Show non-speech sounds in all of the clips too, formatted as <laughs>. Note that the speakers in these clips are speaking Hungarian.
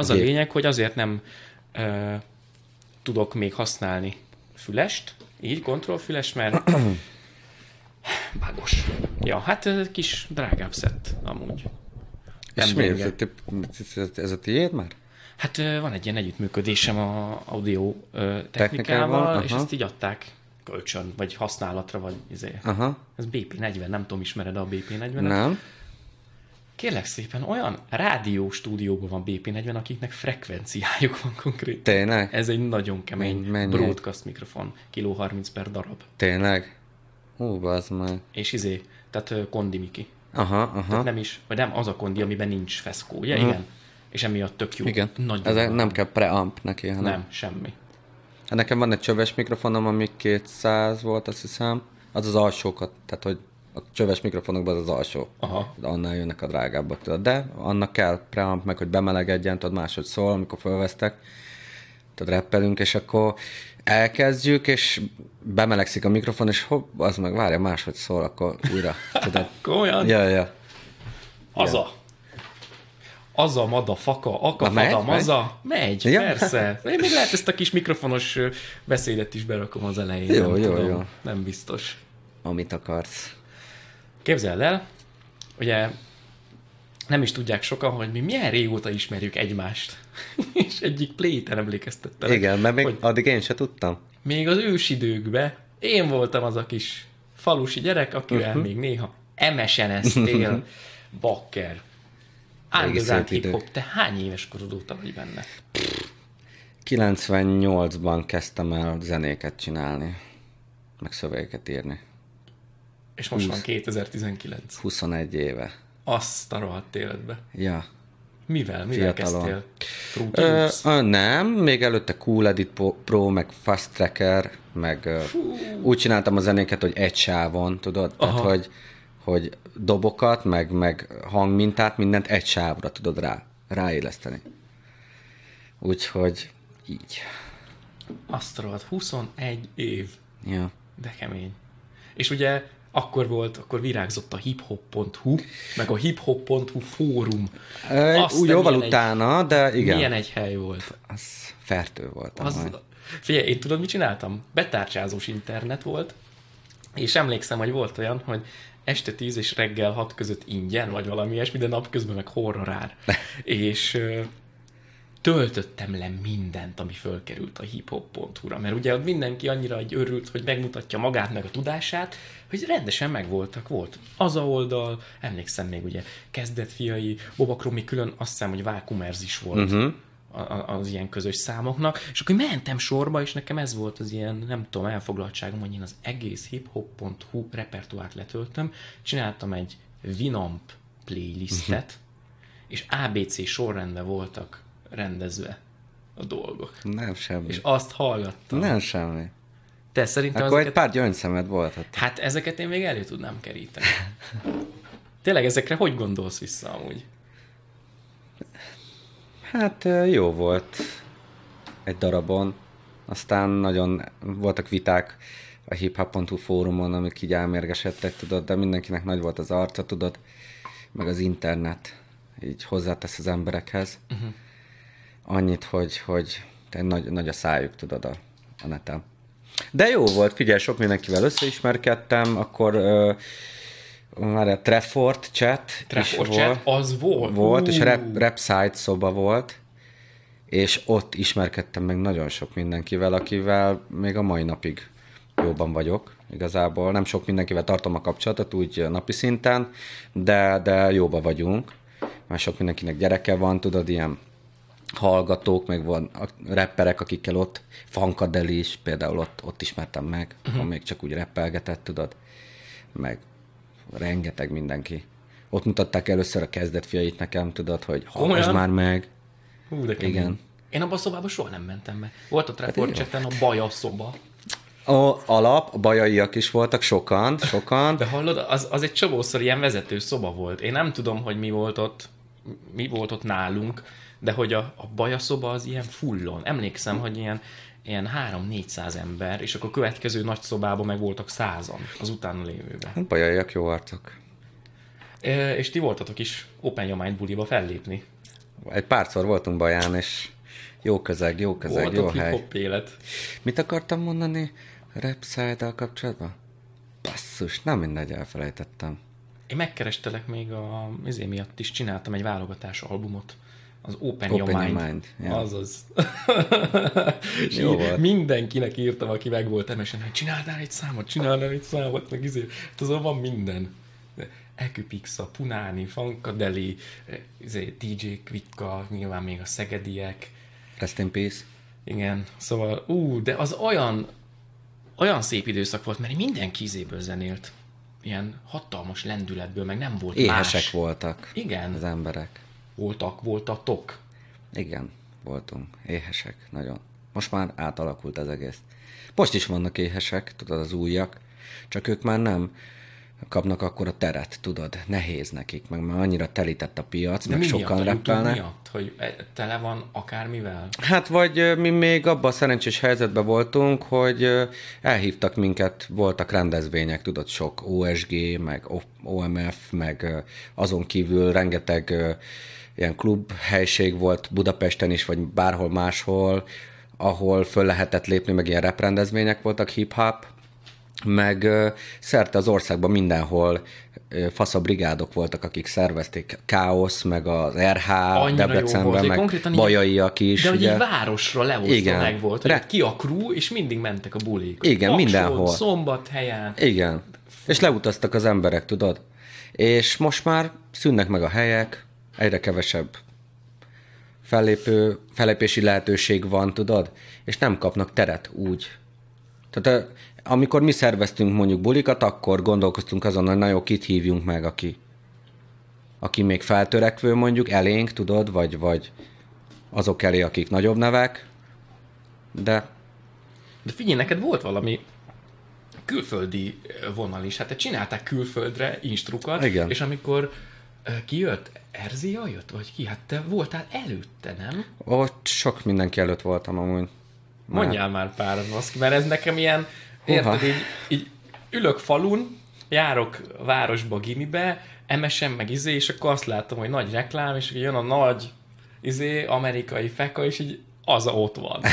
Az a lényeg, hogy azért nem ö, tudok még használni fülest, így kontrollfüles, mert <coughs> vágos. Ja, hát kis drágább szett amúgy. És Nem mi? gyenge. Ez, a tiéd már? Hát van egy ilyen együttműködésem a audio technikával, és aha. ezt így adták kölcsön, vagy használatra, vagy izé. Aha. Ez BP40, nem tudom, ismered a BP40-et? Nem? Kérlek szépen, olyan rádió stúdióban van BP40, akiknek frekvenciájuk van konkrét. Tényleg? Ez egy nagyon kemény Mennyi- broadcast mikrofon, kiló 30 per darab. Tényleg? Hú, bazd meg. És izé, tehát kondimiki. Aha, Tehát aha. nem is, vagy nem az a kondi, amiben nincs feszkó, ugye? Igen. És emiatt tök jó. Igen. Nagyon Ez nem kell preamp neki, hanem... Nem, semmi. Hát Nekem van egy csöves mikrofonom, ami 200 volt, azt hiszem. Az az alsókat, tehát hogy a csöves mikrofonokban az az alsó. Aha. Annál jönnek a drágábbak, tudod. De annak kell preamp meg, hogy bemelegedjen, tudod, máshogy szól, amikor fölvesztek. Tudod, rappelünk, és akkor elkezdjük, és bemelegszik a mikrofon, és hopp, az meg várja, máshogy szól, akkor újra, <laughs> tudod. Komolyan? Ja, ja. Az a. Az a mada faka, aka megy, fada, maza. Megy, Ja. persze. <laughs> Én még lehet ezt a kis mikrofonos beszédet is berakom az elején. Jó, nem jó, tudom. jó. Nem biztos. Amit akarsz. Képzeld el, ugye nem is tudják sokan, hogy mi milyen régóta ismerjük egymást. <laughs> És egyik pléten emlékeztettem. Igen, mert még addig én se tudtam. még az ősidőkben én voltam az a kis falusi gyerek, akivel Mhm. uh-huh. még néha emeseneztél, bakker. Áldozát szép idők. hip-hop, te hány éves korod óta vagy benne? 98-ban kezdtem el zenéket csinálni, meg szövegeket írni. És most van 2019. 21 éve. Azt a rohadt életbe. Ja. Mivel? Mivel Fiatalon. kezdtél? Ö, nem, még előtte Cool Edit Pro, meg Fast Tracker, meg ö, úgy csináltam a zenéket, hogy egy sávon, tudod? Tehát, Aha. hogy, hogy dobokat, meg, meg hangmintát, mindent egy sávra tudod rá, ráéleszteni. Úgyhogy így. Azt rohadt 21 év. Ja. De kemény. És ugye akkor volt, akkor virágzott a hiphop.hu, meg a hiphop.hu fórum. Ö, Azt úgy jóval milyen egy- utána, de igen. Milyen egy hely volt. Az fertő voltam Az, majd. figyelj, én tudod, mit csináltam? Betárcsázós internet volt, és emlékszem, hogy volt olyan, hogy este 10 és reggel 6 között ingyen, vagy valami ilyesmi, de napközben meg horrorár. <laughs> és töltöttem le mindent, ami fölkerült a hiphop.hu-ra, mert ugye ott mindenki annyira egy örült, hogy megmutatja magát, meg a tudását, hogy rendesen megvoltak. Volt az a oldal, emlékszem még ugye kezdetfiai, Boba Kromi külön, azt hiszem, hogy Vákumerz is volt a- az ilyen közös számoknak, és akkor mentem sorba, és nekem ez volt az ilyen, nem tudom, elfoglaltságom, hogy én az egész hiphop.hu repertoárt letöltöm, csináltam egy Winamp playlistet, és ABC sorrendben voltak rendezve a dolgok. Nem semmi. És azt hallgattam. Nem semmi. Te szerintem Akkor egy ezeket... pár gyöngyszemed volt. ott. Hát ezeket én még elő tudnám keríteni. <laughs> Tényleg ezekre hogy gondolsz vissza amúgy? Hát jó volt egy darabon. Aztán nagyon voltak viták a hiphop.hu fórumon, amik így elmérgesedtek, tudod, de mindenkinek nagy volt az arca, tudod, meg az internet így hozzátesz az emberekhez. Uh-huh. Annyit, hogy, hogy te nagy, nagy a szájuk, tudod, a, a neten. De jó volt, figyelj, sok mindenkivel összeismerkedtem, akkor ö, már a Treffort chat Treffort is chat, volt. az volt? Volt, és Ú. rap, rap site szoba volt, és ott ismerkedtem meg nagyon sok mindenkivel, akivel még a mai napig jóban vagyok. Igazából nem sok mindenkivel tartom a kapcsolatot, úgy napi szinten, de, de jóba vagyunk. Mert sok mindenkinek gyereke van, tudod, ilyen hallgatók, meg van a rapperek, akikkel ott, Fankadeli is, például ott, ott ismertem meg, uh-huh. még csak úgy rappelgetett, tudod, meg rengeteg mindenki. Ott mutatták először a kezdetfiait nekem, tudod, hogy hallgass már meg. Hú, de kemény. Igen. Én abban a szobában soha nem mentem be. Volt Treffort jó. chaten a baja szoba. A alap, a bajaiak is voltak, sokan, sokan. De hallod, az, az egy csomószor ilyen vezető szoba volt. Én nem tudom, hogy mi volt ott, mi volt ott nálunk, de hogy a, a baja szoba az ilyen fullon. Emlékszem, hogy ilyen, ilyen 3-400 ember, és akkor a következő nagy szobában meg voltak százan az utána lévőben. Hát bajaiak jó arcok. E, és ti voltatok is Open Your Mind buliba fellépni. Egy párszor voltunk Baján, és jó közeg, jó közeg, Volt jó hely. élet. Mit akartam mondani Repside-dal kapcsolatban? Basszus, nem mindegy, elfelejtettem. Én megkerestelek még a izé miatt is, csináltam egy válogatás albumot. Az Open, Open Your Your Mind. Ja. Azaz. <laughs> És Jó volt. Mindenkinek írtam, aki meg volt emesen, hogy csinálnál egy számot, csinálnál egy számot, meg izé. Hát azon van minden. Ecupixa, Punáni, Funkadeli, izé, DJ Kvitka, nyilván még a szegediek. Rest in peace. Igen, szóval, ú, de az olyan, olyan szép időszak volt, mert mindenki izéből zenélt. Ilyen hatalmas lendületből, meg nem volt Éhesek más. voltak Igen. az emberek. Voltak, voltatok. Igen, voltunk. Éhesek, nagyon. Most már átalakult az egész. Most is vannak éhesek, tudod, az újak, csak ők már nem kapnak akkor a teret, tudod, nehéz nekik, meg már annyira telített a piac, De meg mi sokan reppelnek. miatt? Hogy e- tele van akármivel? Hát vagy mi még abban a szerencsés helyzetben voltunk, hogy elhívtak minket, voltak rendezvények, tudod, sok OSG, meg OMF, meg azon kívül rengeteg ilyen klub helység volt Budapesten is, vagy bárhol máshol, ahol föl lehetett lépni, meg ilyen reprendezvények voltak, hip-hop, meg szerte az országban mindenhol faszabrigádok voltak, akik szervezték Káosz, meg az RH Annyira Debrecenben, meg konkrétan bajaiak is. De hogy ugye? egy városra leosztva Igen. meg volt, hogy Re- ki a crew, és mindig mentek a bulik. Igen, Aksón, mindenhol. Szombathelyen. Igen. És leutaztak az emberek, tudod? És most már szűnnek meg a helyek, egyre kevesebb fellépő, fellépési lehetőség van, tudod? És nem kapnak teret úgy. Tehát amikor mi szerveztünk mondjuk bulikat, akkor gondolkoztunk azon, hogy na jó, kit hívjunk meg, aki, aki még feltörekvő mondjuk, elénk, tudod, vagy, vagy azok elé, akik nagyobb nevek, de De figyelj, neked volt valami külföldi vonal is. Hát te csinálták külföldre instrukat, Igen. és amikor ki jött? Erzia jött? Vagy ki? Hát te voltál előtte, nem? ott sok mindenki előtt voltam amúgy. Mondjál már pár, baszki, mert ez nekem ilyen, Húha. érted, így, így ülök falun, járok városba, gimibe, MSM meg izé, és akkor azt látom, hogy nagy reklám, és jön a nagy izé, amerikai feka, és így az ott van. <laughs>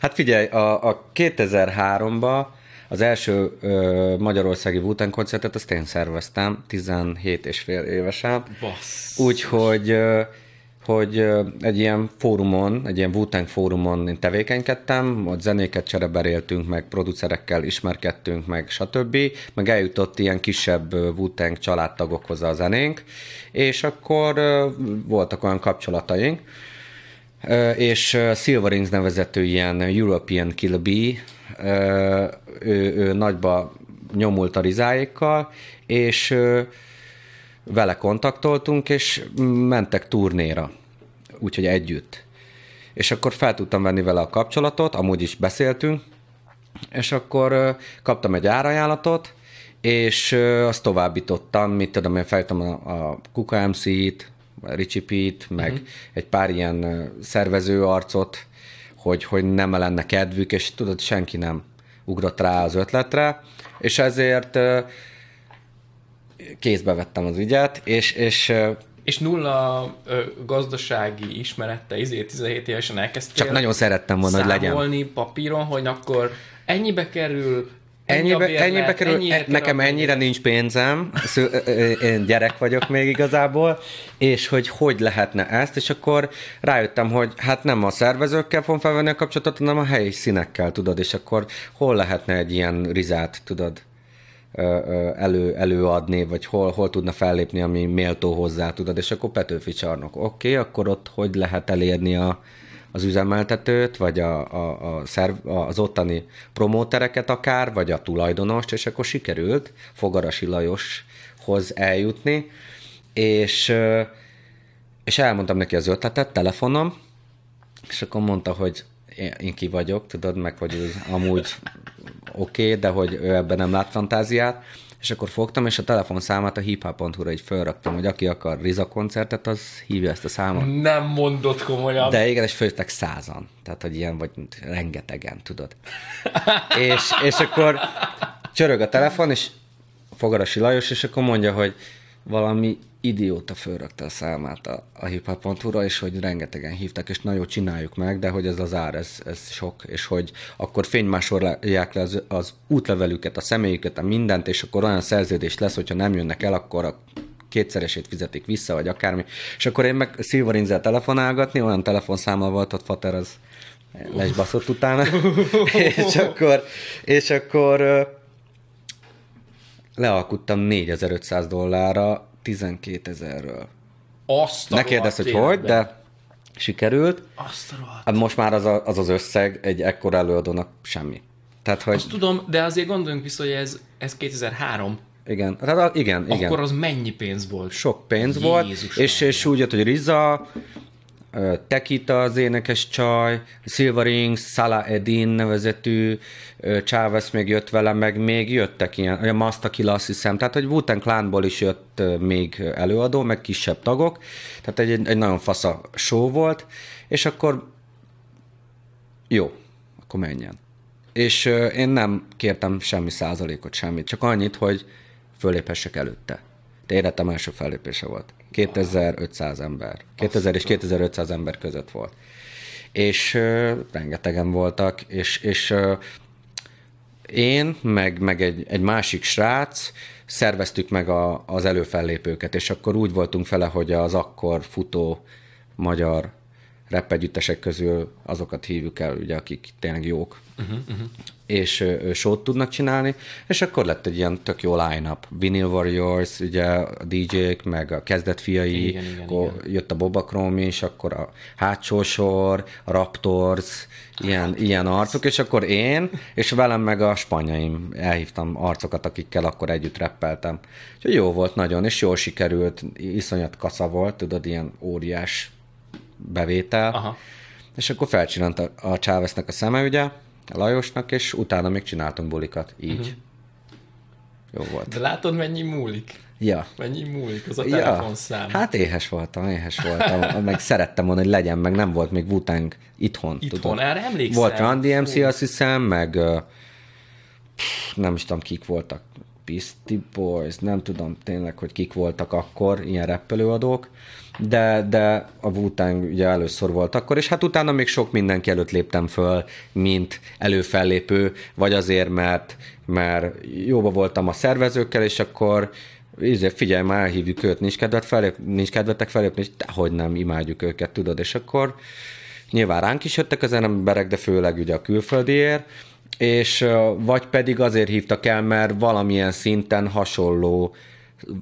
Hát figyelj, a, a 2003-ban az első ö, magyarországi Wu-Tang koncertet azt én szerveztem, 17 és fél évesen. Úgyhogy hogy egy ilyen fórumon, egy ilyen Wu-Tang fórumon én tevékenykedtem, ott zenéket csereberéltünk, meg producerekkel ismerkedtünk, meg stb. Meg eljutott ilyen kisebb Wu-Tang családtagokhoz a zenénk, és akkor voltak olyan kapcsolataink, és Silverings nevezető ilyen European Kill Bee, ő, ő nagyba nyomult a rizáékkal, és vele kontaktoltunk, és mentek turnéra, úgyhogy együtt. És akkor fel tudtam venni vele a kapcsolatot, amúgy is beszéltünk, és akkor kaptam egy árajánlatot, és azt továbbítottam, mit tudom, én feljöttem a, a Kuka MC-t, a Richie Pete, meg uh-huh. egy pár ilyen szervező arcot, hogy, hogy nem lenne kedvük, és tudod, senki nem ugrott rá az ötletre, és ezért kézbe vettem az ügyet, és, és És nulla ö, gazdasági ismerette, izé 17 évesen elkezdtél csak nagyon szerettem volna, hogy legyen. papíron, hogy akkor ennyibe kerül, Ennyibe, bérlet, ennyibe kerül, ennyire e, nekem ennyire nincs pénzem, én gyerek vagyok még igazából, és hogy hogy lehetne ezt, és akkor rájöttem, hogy hát nem a szervezőkkel fogom felvenni a kapcsolatot, hanem a helyi színekkel, tudod, és akkor hol lehetne egy ilyen rizát, tudod, elő, előadni, vagy hol, hol tudna fellépni, ami méltó hozzá, tudod, és akkor Petőfi csarnok. Oké, okay, akkor ott hogy lehet elérni a, az üzemeltetőt, vagy a, a, a szerv, az ottani promótereket akár, vagy a tulajdonost, és akkor sikerült Fogarasi Lajoshoz eljutni, és, és elmondtam neki az ötletet telefonom, és akkor mondta, hogy én, ki vagyok, tudod, meg hogy úgy amúgy oké, okay, de hogy ő ebben nem lát fantáziát, és akkor fogtam, és a telefonszámát a hiphop.hu-ra így felraktam, hogy aki akar Riza koncertet, az hívja ezt a számot. Nem mondott komolyan. De igen, és főztek százan. Tehát, hogy ilyen, vagy rengetegen, tudod. <laughs> és, és akkor csörög a telefon, és Fogarasi Lajos, és akkor mondja, hogy valami idióta fölrakta a számát a, a hiphop.hu-ra, és hogy rengetegen hívtak, és nagyon csináljuk meg, de hogy ez az ár, ez, ez sok, és hogy akkor fénymásolják le az, az útlevelüket, a személyüket, a mindent, és akkor olyan szerződés lesz, hogyha nem jönnek el, akkor a kétszeresét fizetik vissza, vagy akármi. És akkor én meg Silverinzel telefonálgatni, olyan telefonszámla volt, ott Fater az lesbaszott utána, <laughs> és akkor, és akkor lealkuttam 4500 dollárra 12 ezerről. Azt a Ne kérdezz, hogy hogy, de sikerült. Azt a. Hát most már az, a, az az összeg egy ekkor előadónak semmi. Tehát, hogy Azt tudom, de azért gondoljunk vissza, hogy ez, ez 2003, igen, tehát igen, igen. akkor az mennyi pénz volt? sok pénz volt, Jézus és, és úgy jött, hogy Riza, Tekita az énekes csaj, Silverings, Salah Edin nevezetű Chávez még jött vele, meg még jöttek ilyen, a Masta Kill azt hiszem, tehát hogy Wu-Tang is jött még előadó, meg kisebb tagok, tehát egy, egy nagyon fasza show volt, és akkor jó, akkor menjen. És én nem kértem semmi százalékot, semmit, csak annyit, hogy föléphessek előtte. De életem első fellépése volt. 2500 ember. 2000 és 2500 ember között volt. És ö, rengetegen voltak, és, és ö, én, meg, meg egy, egy másik srác szerveztük meg a, az előfellépőket, és akkor úgy voltunk fele, hogy az akkor futó magyar rap közül azokat hívjuk el, ugye, akik tényleg jók, uh-huh, uh-huh. És showt tudnak csinálni, és akkor lett egy ilyen tök jó line-up. Vinyl Warriors, ugye a DJ-k, meg a kezdet fiai, Igen, igen, akkor jött a Boba Chrome is, akkor a hátsó sor, a Raptors, ilyen, ilyen arcok, és akkor én, és velem meg a spanyaim, elhívtam arcokat, akikkel akkor együtt reppeltem. Úgyhogy jó volt nagyon, és jól sikerült, iszonyat kasza volt, tudod, ilyen óriás bevétel, Aha. és akkor felcsinálta a Cháveznek a szeme, ugye, a Lajosnak, és utána még csináltunk bulikat, így. Uh-huh. Jó volt. De látod, mennyi múlik? Ja. Mennyi múlik az a telefonszám? Hát éhes voltam, éhes voltam. <laughs> meg szerettem volna, hogy legyen, meg nem volt még Wu-Tang itthon. Itthon, tudod. erre emlékszem. Volt Run DMC, Fú. azt hiszem, meg pff, nem is tudom, kik voltak. Beastie Boys, nem tudom tényleg, hogy kik voltak akkor, ilyen rappelőadók, de, de a wu ugye először volt akkor, és hát utána még sok mindenki előtt léptem föl, mint előfellépő, vagy azért, mert, mert jóba voltam a szervezőkkel, és akkor ízé, figyelj már, hívjuk őt, nincs, kedvet fellép, nincs kedvetek fellépni, és dehogy nem, imádjuk őket, tudod, és akkor nyilván ránk is jöttek az emberek, de főleg ugye a külföldiért, és vagy pedig azért hívtak el, mert valamilyen szinten hasonló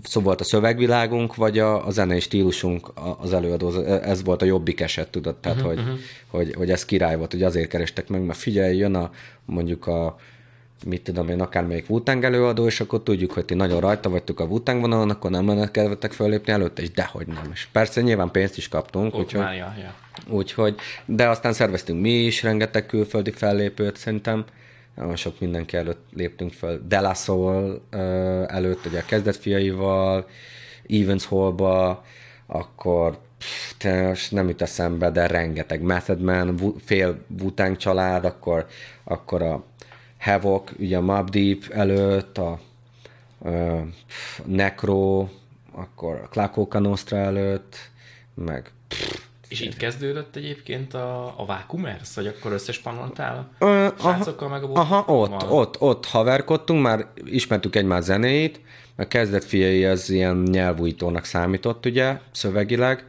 szó volt a szövegvilágunk, vagy a, a zenei stílusunk az előadó, ez volt a jobbik eset, tudod, tehát uh-huh, hogy, uh-huh. hogy, hogy ez király volt, hogy azért kerestek meg, mert figyelj, jön a mondjuk a mit tudom én, akármelyik Wu-Tang előadó, és akkor tudjuk, hogy ti nagyon rajta vagytok a Wu-Tang vonalon, akkor nem lenne kedvetek fölépni előtte, és dehogy nem. És persze nyilván pénzt is kaptunk, úgyhogy, ja, ja. úgyhogy, de aztán szerveztünk mi is rengeteg külföldi fellépőt, szerintem nagyon sok mindenki előtt léptünk föl. De előtt, ugye a kezdetfiaival, Evans Hallba, akkor pff, te nem jut eszembe, de rengeteg Method Man, fél Wu-Tang család, akkor, akkor a Havoc, ugye a Mob Deep előtt, a pff, Necro, akkor a Klakoka Nostra előtt, meg És így kezdődött egyébként a, a Vacuumers, vagy akkor összespannoltál Ö, a srácokkal meg a Aha, ott, Bob-Marley-val? ott, ott haverkodtunk, már ismertük egymás zenéit, mert kezdet fiai az ilyen nyelvújítónak számított, ugye, szövegileg,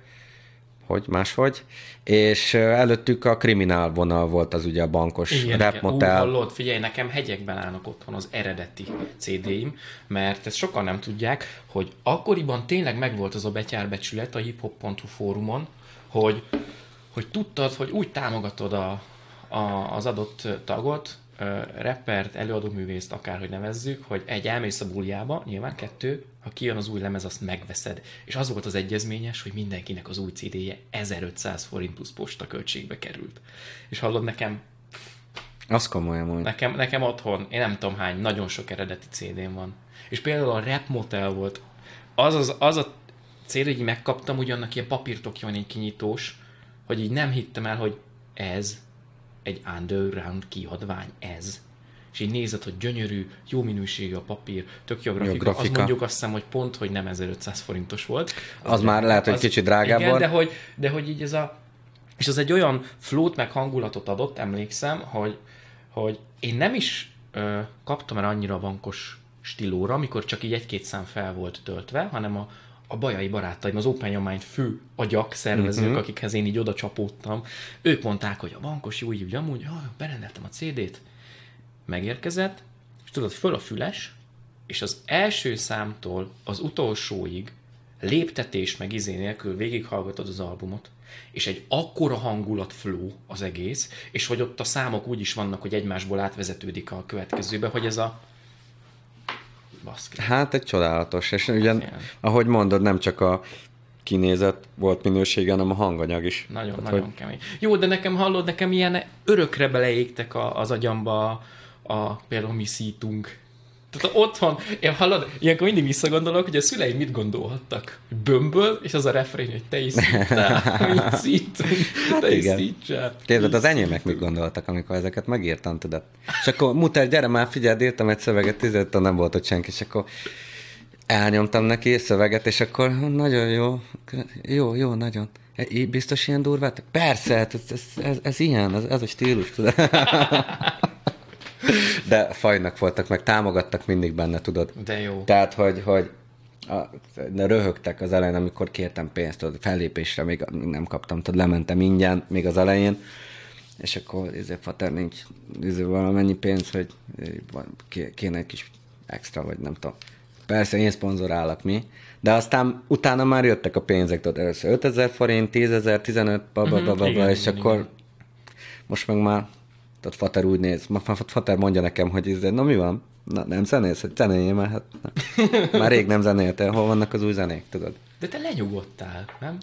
hogy máshogy, és ö, előttük a kriminál vonal volt az ugye a bankos Igen, rap igen. Ú, motel. hallod, figyelj, nekem hegyekben állnak otthon az eredeti CD-im, mert ezt sokan nem tudják, hogy akkoriban tényleg megvolt az a betyárbecsület a hiphop.hu fórumon, hogy, hogy tudtad, hogy úgy támogatod a, a, az adott tagot, ö, rappert, előadóművészt, akárhogy nevezzük, hogy egy elmész a buljába, nyilván kettő, ha kijön az új lemez, azt megveszed. És az volt az egyezményes, hogy mindenkinek az új CD-je 1500 forint plusz posta költségbe került. És hallod, nekem Azt komolyan mondja. Nekem, nekem otthon, én nem tudom hány, nagyon sok eredeti CD-m van. És például a Rap Motel volt. Az, az, az a CD, hogy megkaptam, ugye annak ilyen papírtokja van, egy kinyitós, hogy így nem hittem el, hogy ez egy underground kiadvány, ez. és így nézed, hogy gyönyörű, jó minőségű a papír, tök jó a grafika, grafika. az mondjuk azt hiszem, hogy pont, hogy nem 1500 forintos volt. Az már lehet, hogy kicsit drágább igen, volt. de hogy, de hogy így ez a... És az egy olyan flót meg hangulatot adott, emlékszem, hogy, hogy én nem is ö, kaptam el annyira bankos stílóra, amikor csak így egy-két szám fel volt töltve, hanem a, a bajai barátaim, az Open Your Mind fő agyak, szervezők, mm-hmm. akikhez én így oda csapódtam, ők mondták, hogy a bankos jó így amúgy, ah, berendeltem a CD-t, megérkezett, és tudod, föl a füles, és az első számtól az utolsóig léptetés meg izé nélkül végighallgatod az albumot, és egy akkora hangulat flow az egész, és hogy ott a számok úgy is vannak, hogy egymásból átvezetődik a következőbe, hogy ez a baszki. Hát egy csodálatos, és ugyan, Igen. ahogy mondod, nem csak a kinézet volt minősége, hanem a hanganyag is. Nagyon, Tehát, nagyon hogy kemény. Jó, de nekem hallod, nekem ilyen örökre beleégtek a, az agyamba a, a például mi szítunk. Tehát otthon, én hallod, ilyenkor mindig visszagondolok, hogy a szüleim mit gondolhattak. Bömböl, és az a refrén, hogy te is <laughs> mit szítunk, te is igen. Képzeld, az enyémek mit gondoltak, amikor ezeket megírtam, tudod? És akkor mutat, gyere már, figyeld, írtam egy szöveget, 15 nem volt ott senki, és akkor elnyomtam neki szöveget, és akkor nagyon jó, jó, jó, nagyon. E, Biztos ilyen durvát? Persze, hát ez, ez, ez, ez ilyen, ez, ez a stílus, tudod? <laughs> De fajnak voltak, meg támogattak mindig benne, tudod? De jó. Tehát, hogy, hogy a, de röhögtek az elején, amikor kértem pénzt, tudod, fellépésre még nem kaptam, tudod, lementem ingyen még az elején, és akkor ezért fater nincs ezért valamennyi pénz, hogy ké- kéne egy kis extra, vagy nem tudom. Persze, én szponzorálok, mi? De aztán utána már jöttek a pénzek, tudod, először 5000 forint, 10 ezer, 15, bla, bla, bla, bla, Mhm, és igen, akkor most meg már tehát Fater úgy néz, Fater mondja nekem, hogy ez, na mi van? Na, nem zenész? Zenéljél már, hát nem. <laughs> már rég nem zenéltél, hol vannak az új zenék, tudod? De te lenyugodtál, nem?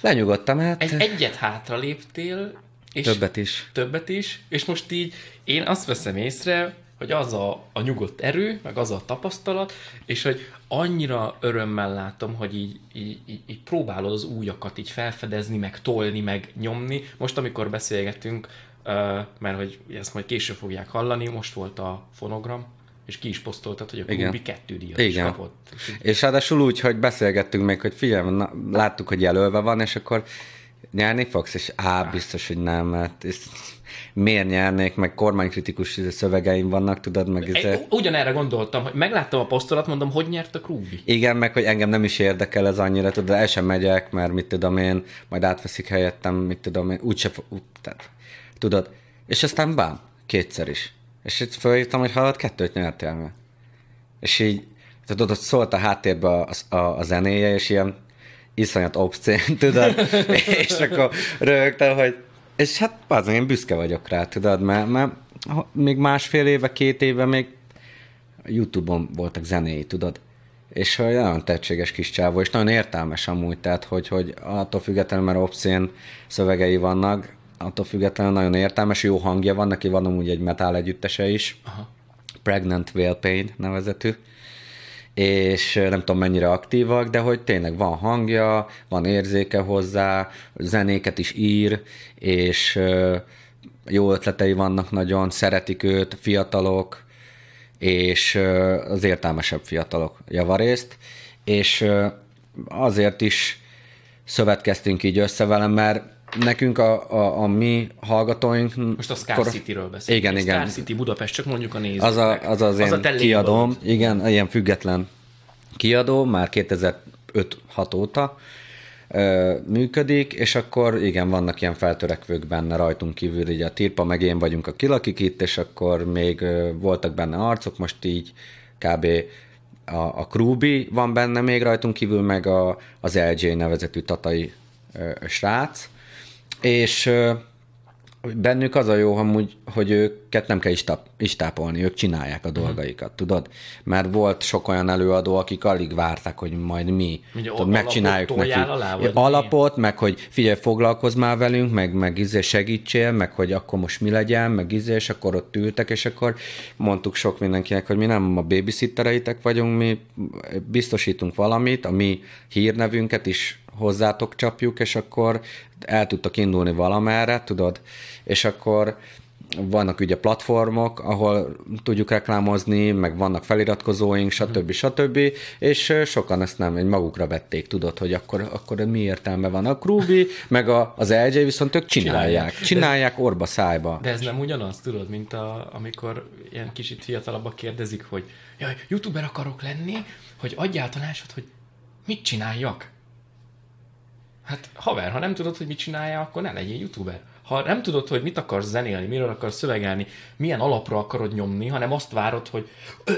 Lenyugodtam, hát Egy, egyet hátra léptél, és többet is. többet is, és most így én azt veszem észre, hogy az a, a nyugodt erő, meg az a tapasztalat, és hogy annyira örömmel látom, hogy így, így, így, így próbálod az újakat így felfedezni, meg tolni, meg nyomni. Most, amikor beszélgetünk, mert hogy ezt majd később fogják hallani, most volt a fonogram, és ki is posztoltad, hogy a Igen. Klubi kettő díjat Igen. is kapott. És ráadásul úgy, hogy beszélgettünk még, hogy figyelj, na, láttuk, hogy jelölve van, és akkor nyerni fogsz, és á, biztos, hogy nem, mert és miért nyernék, meg kormánykritikus szövegeim vannak, tudod, meg ez... Egy- Ugyanerre gondoltam, hogy megláttam a posztolat, mondom, hogy nyert a Klubi. Igen, meg hogy engem nem is érdekel ez annyira, tudod, el sem megyek, mert mit tudom én, majd átveszik helyettem, mit tudom én, úgyse, tehát, tudod. És aztán bám, kétszer is. És itt fölírtam, hogy hallod, kettőt nyertél meg. És így, tudod, ott szólt a háttérbe a, a, a zenéje, és ilyen iszonyat obszcén, <laughs> tudod, és akkor rögtem, hogy és hát azért én büszke vagyok rá, tudod, mert, mert még másfél éve, két éve még Youtube-on voltak zenéi, tudod? És hogy nagyon tehetséges kis csávó, és nagyon értelmes amúgy, tehát hogy, hogy attól függetlenül, mert obszén szövegei vannak, attól függetlenül nagyon értelmes, jó hangja van, neki van amúgy egy metal együttese is, Aha. Pregnant Whale Pain nevezetű, és nem tudom mennyire aktívak, de hogy tényleg van hangja, van érzéke hozzá, zenéket is ír, és jó ötletei vannak nagyon, szeretik őt, fiatalok, és az értelmesebb fiatalok javarészt, és azért is szövetkeztünk így össze velem, mert nekünk a, a, a mi hallgatóink... Most a Scar City-ről beszélünk. Igen, igen. Scar City Budapest, csak mondjuk a nézőknek. Az a, az, az, az a én te kiadóm, labeled. igen, ilyen független kiadó, már 2005-6 óta ö, működik, és akkor igen, vannak ilyen feltörekvők benne rajtunk kívül, így a Tirpa meg én vagyunk a kilakik itt, és akkor még ö, voltak benne arcok, most így kb. a, a Krúbi van benne még rajtunk kívül, meg a, az LJ nevezetű tatai ö, srác, és bennük az a jó, amúgy, hogy őket nem kell istap, istápolni, ők csinálják a dolgaikat, tudod? Mert volt sok olyan előadó, akik alig várták, hogy majd mi Ugye tudod, megcsináljuk neki. alá, vagy alapot, meg hogy figyelj, foglalkozz már velünk, meg, meg izé segítsél, meg hogy akkor most mi legyen, meg izé, és akkor ott ültek, és akkor mondtuk sok mindenkinek, hogy mi nem a babysittereitek vagyunk, mi biztosítunk valamit, a mi hírnevünket is hozzátok csapjuk, és akkor el tudtok indulni valamerre, tudod, és akkor vannak ugye platformok, ahol tudjuk reklámozni, meg vannak feliratkozóink, stb. stb. És sokan ezt nem, egy magukra vették, tudod, hogy akkor, akkor mi értelme van. A Krubi, meg a, az LJ viszont ők csinálják. Csinálják ez, orba szájba. De ez nem ugyanaz, tudod, mint a, amikor ilyen kicsit fiatalabbak kérdezik, hogy jaj, youtuber akarok lenni, hogy adjál tanácsot, hogy mit csináljak? Hát haver, ha nem tudod, hogy mit csinálja, akkor ne legyél youtuber ha nem tudod, hogy mit akarsz zenélni, miről akarsz szövegelni, milyen alapra akarod nyomni, hanem azt várod, hogy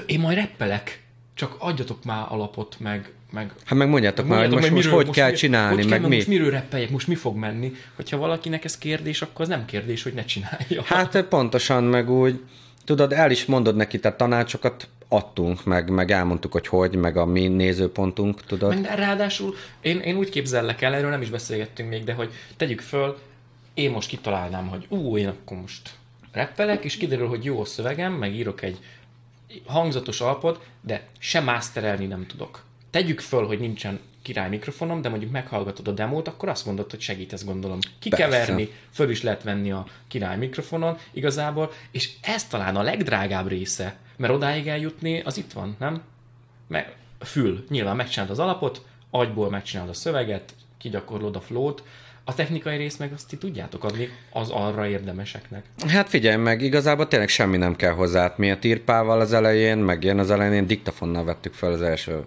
én majd reppelek, csak adjatok már alapot, meg, meg Hát meg mondjátok már, hogy most, miről, most hogy most kell mi, csinálni, hogy meg kell, mi. Most miről reppeljek, most mi fog menni. Hogyha valakinek ez kérdés, akkor az nem kérdés, hogy ne csinálja. Hát pontosan, meg úgy, tudod, el is mondod neki, tehát tanácsokat adtunk, meg, meg elmondtuk, hogy hogy, meg a mi nézőpontunk, tudod. Meg ráadásul én, én úgy képzellek el, erről nem is beszélgettünk még, de hogy tegyük föl, én most kitalálnám, hogy ú, én akkor most reppelek, és kiderül, hogy jó a szövegem, meg írok egy hangzatos alapot, de sem masterelni nem tudok. Tegyük föl, hogy nincsen király mikrofonom, de mondjuk meghallgatod a demót, akkor azt mondod, hogy segítesz gondolom kikeverni, Persze. föl is lehet venni a király mikrofonon igazából, és ez talán a legdrágább része, mert odáig eljutni, az itt van, nem? Mert fül, nyilván megcsinálod az alapot, agyból megcsinálod a szöveget, kigyakorlod a flót, a technikai rész meg azt ti tudjátok adni az arra érdemeseknek. Hát figyelj meg, igazából tényleg semmi nem kell hozzá. Mi a tirpával az elején, meg én az elején diktafonnal vettük fel az első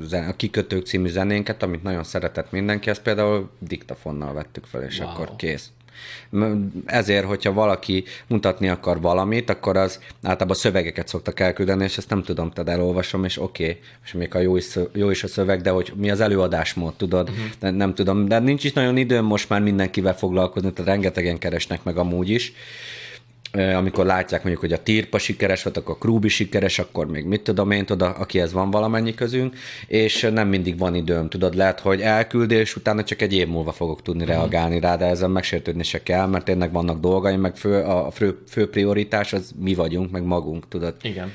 zen- a Kikötők című zenénket, amit nagyon szeretett mindenki, ezt például diktafonnal vettük fel, és wow. akkor kész. Ezért, hogyha valaki mutatni akar valamit, akkor az általában szövegeket szoktak elküldeni, és ezt nem tudom, tehát elolvasom, és oké, okay, és még a jó is, jó is a szöveg, de hogy mi az előadásmód, tudod, uh-huh. de nem tudom, de nincs is nagyon időm most már mindenkivel foglalkozni, tehát rengetegen keresnek meg amúgy is, amikor látják mondjuk, hogy a Tirpa sikeres volt, akkor a Krúbi sikeres, akkor még mit tudom én, tudod, akihez van valamennyi közünk, és nem mindig van időm, tudod, lehet, hogy elküldés utána csak egy év múlva fogok tudni uh-huh. reagálni rá, de ezen megsértődni se kell, mert tényleg vannak dolgaim, meg fő, a fő, fő prioritás az mi vagyunk, meg magunk, tudod. Igen.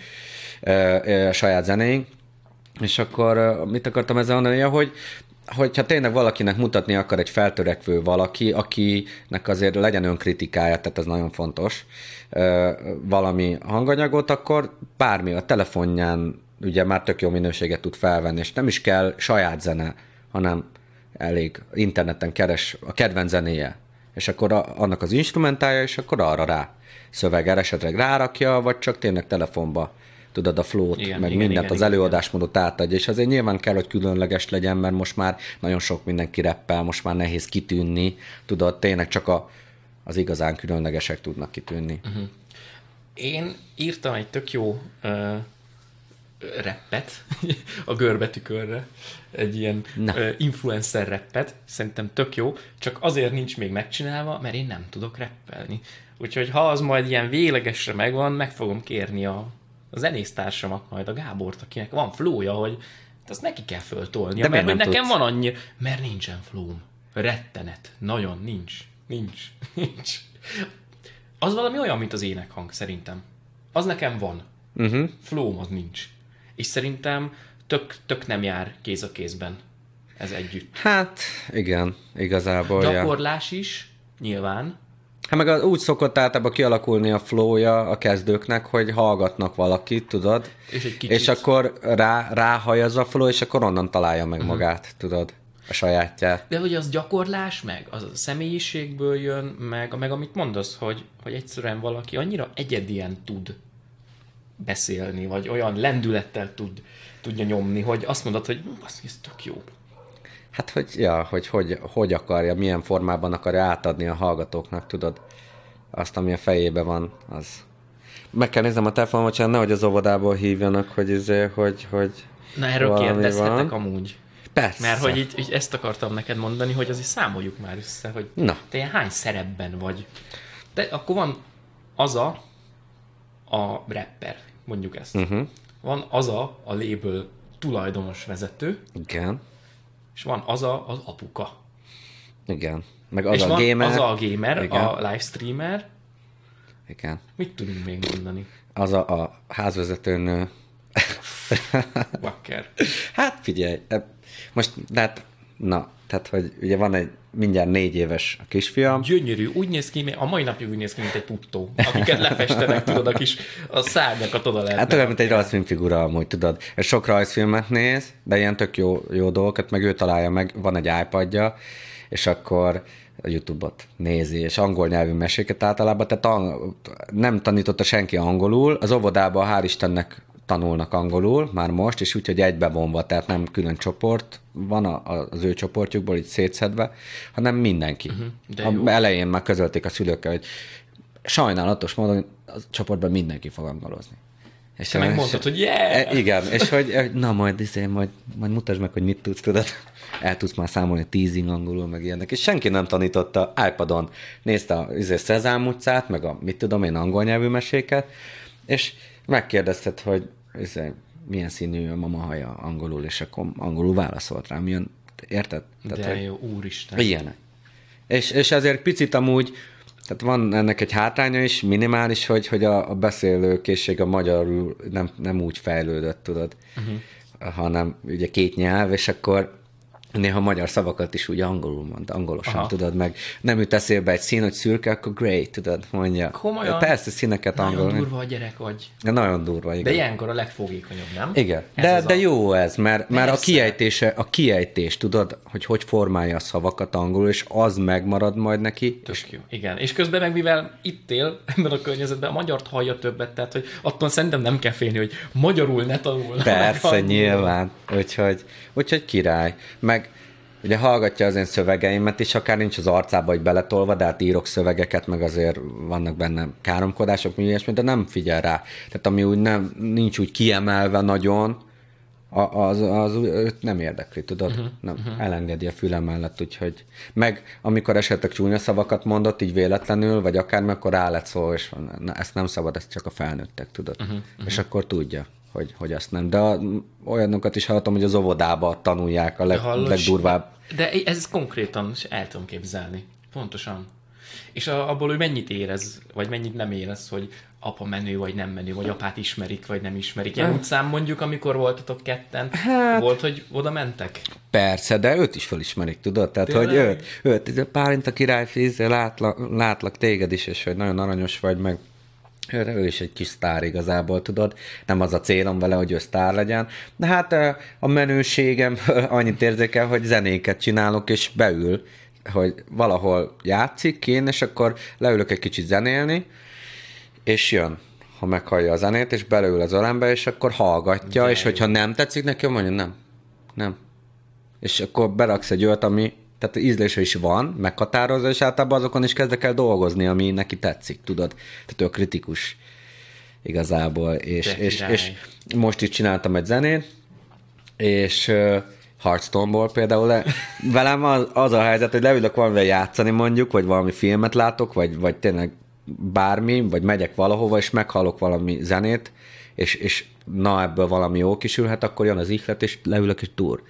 A saját zenéink. És akkor mit akartam ezzel mondani, hogy hogyha tényleg valakinek mutatni akar egy feltörekvő valaki, akinek azért legyen önkritikája, tehát ez nagyon fontos, valami hanganyagot, akkor bármi a telefonján ugye már tök jó minőséget tud felvenni, és nem is kell saját zene, hanem elég interneten keres a kedvenc zenéje, és akkor a, annak az instrumentája, és akkor arra rá szöveggel esetleg rárakja, vagy csak tényleg telefonba tudod, a flót, igen, meg igen, mindent, igen, az előadásmódot átadja, és azért nyilván kell, hogy különleges legyen, mert most már nagyon sok mindenki reppel, most már nehéz kitűnni, tudod, tényleg csak a, az igazán különlegesek tudnak kitűnni. Uh-huh. Én írtam egy tök jó uh, reppet <laughs> a görbetükörre, egy ilyen uh, influencer reppet, szerintem tök jó, csak azért nincs még megcsinálva, mert én nem tudok reppelni. Úgyhogy ha az majd ilyen véglegesre megvan, meg fogom kérni a a zenésztársamat majd, a Gábort, akinek van flója, hogy azt neki kell föltolni. De mert hogy nekem tudsz? van annyi, mert nincsen flóm. Rettenet. Nagyon nincs. Nincs. <laughs> Nincs. Az valami olyan, mint az énekhang, szerintem. Az nekem van. Uh-huh. Flóm az nincs. És szerintem tök, tök nem jár kéz a kézben ez együtt. Hát, igen, igazából. Gyakorlás ja. is, nyilván, Hát meg úgy szokott általában kialakulni a flója a kezdőknek, hogy hallgatnak valakit, tudod? És, egy és akkor rá, ráhaj az a flow, és akkor onnan találja meg uh-huh. magát, tudod? A sajátját. De hogy az gyakorlás meg, az a személyiségből jön, meg, meg amit mondasz, hogy, hogy egyszerűen valaki annyira egyedien tud beszélni, vagy olyan lendülettel tud, tudja nyomni, hogy azt mondod, hogy az ez tök jó. Hát, hogy, ja, hogy, hogy hogy akarja, milyen formában akarja átadni a hallgatóknak, tudod, azt, ami a fejébe van, az. Meg kell néznem a telefonomat, hogy nehogy az óvodából hívjanak, hogy, izé, hogy, hogy Na erről kérdezhetek van. amúgy. Persze. Mert hogy így, így, ezt akartam neked mondani, hogy azért számoljuk már össze, hogy Na. te hány szerepben vagy. De akkor van az a, a rapper, mondjuk ezt. Uh-huh. Van az a, a label tulajdonos vezető. Igen és van az a, az apuka. Igen. Meg az és a van gamer. az a gamer, Igen. a livestreamer. Igen. Mit tudunk még mondani? Az a, a házvezetőnő. Wacker. hát figyelj, e, most, de hát Na, tehát, hogy ugye van egy mindjárt négy éves a kisfiam. Gyönyörű, úgy néz ki, a mai napig úgy néz ki, mint egy puttó, akiket lefestenek, tudod, a kis a szárnyakat oda lehet. Hát olyan, mint egy rajzfilmfigura amúgy, tudod. Sok rajzfilmet néz, de ilyen tök jó, jó dolgokat, meg ő találja meg, van egy iPadja, és akkor a YouTube-ot nézi, és angol nyelvű meséket általában, tehát ang- nem tanította senki angolul, az óvodában hál' Istennek tanulnak angolul már most, és úgyhogy egybevonva, tehát nem külön csoport van a, az ő csoportjukból így szétszedve, hanem mindenki. Uh-huh, a, elején már közölték a szülőkkel, hogy sajnálatos módon a csoportban mindenki fog angolozni. És Te megmondtad, hogy yeah! Igen, és hogy na majd, izé, majd, majd mutasd meg, hogy mit tudsz, tudod el tudsz már számolni teasing angolul, meg ilyenek, és senki nem tanította iPadon, nézte a izé, Szezám utcát, meg a mit tudom én, angol nyelvű meséket, és megkérdezted, hogy milyen színű a mama haja angolul, és akkor angolul válaszolt rám, jön, érted? Tehát, De jó, úristen. Ilyenek. És, és ezért picit amúgy, tehát van ennek egy hátránya is, minimális, hogy, hogy a, a beszélőkészség a magyarul nem, nem úgy fejlődött, tudod, uh-huh. hanem ugye két nyelv, és akkor néha magyar szavakat is úgy angolul mond, angolosan, Aha. tudod, meg nem jut eszébe egy szín, hogy szürke, akkor grey, tudod, mondja. Komolyan? Persze színeket angolul. Nagyon durva a gyerek vagy. De nagyon durva, igen. De ilyenkor a legfogékonyabb, nem? Igen, ez de, de a... jó ez, mert, mert a kiejtése, a kiejtés, tudod, hogy hogy formálja a szavakat angolul, és az megmarad majd neki. Tök és... jó, igen. És közben meg mivel itt él ebben a környezetben, a magyart hallja többet, tehát hogy attól szerintem nem kell félni, hogy magyarul ne tanul. Persze, nyilván. Úgyhogy, úgyhogy király. Meg ugye hallgatja az én szövegeimet is, akár nincs az arcába, hogy beletolva, de hát írok szövegeket, meg azért vannak benne káromkodások, mi ilyesmi, de nem figyel rá. Tehát ami úgy nem, nincs úgy kiemelve nagyon, az, az, az nem érdekli, tudod? Uh-huh, nem, uh-huh. Elengedi a füle mellett, úgyhogy meg amikor esetleg csúnya szavakat mondott, így véletlenül, vagy akármi, akkor rá lett szó, és na, ezt nem szabad, ezt csak a felnőttek, tudod? Uh-huh, uh-huh. És akkor tudja hogy, hogy azt nem. De a, olyanokat is hallottam, hogy az óvodába tanulják a leg, hallod, legdurvább. De ez konkrétan el tudom képzelni. Pontosan. És a, abból ő mennyit érez, vagy mennyit nem érez, hogy apa menő, vagy nem menő, vagy apát ismerik, vagy nem ismerik. Ilyen utcán mondjuk, amikor voltatok ketten, hát, volt, hogy oda mentek? Persze, de őt is felismerik, tudod? Tehát, Tényleg? hogy őt, őt, Pálint a királyfíz, látlak, látlak téged is, és hogy nagyon aranyos vagy, meg ő is egy kis sztár igazából, tudod. Nem az a célom vele, hogy ő sztár legyen. De hát a menőségem annyit érzékel, hogy zenéket csinálok, és beül, hogy valahol játszik én, és akkor leülök egy kicsit zenélni, és jön ha meghallja a zenét, és beleül az ölembe, és akkor hallgatja, De és hogyha nem tetszik neki, mondja, nem, nem. És akkor beraksz egy olyat, ami tehát ízlése is van, meghatározza, és általában azokon is kezdek el dolgozni, ami neki tetszik, tudod. Tehát ő kritikus igazából, és, és, és most is csináltam egy zenét, és uh, Hearthstone-ból például le, <laughs> velem az, az a helyzet, hogy leülök valamivel játszani mondjuk, vagy valami filmet látok, vagy, vagy tényleg bármi, vagy megyek valahova, és meghallok valami zenét, és, és na ebből valami jó kisülhet, akkor jön az ihlet, és leülök, és túr.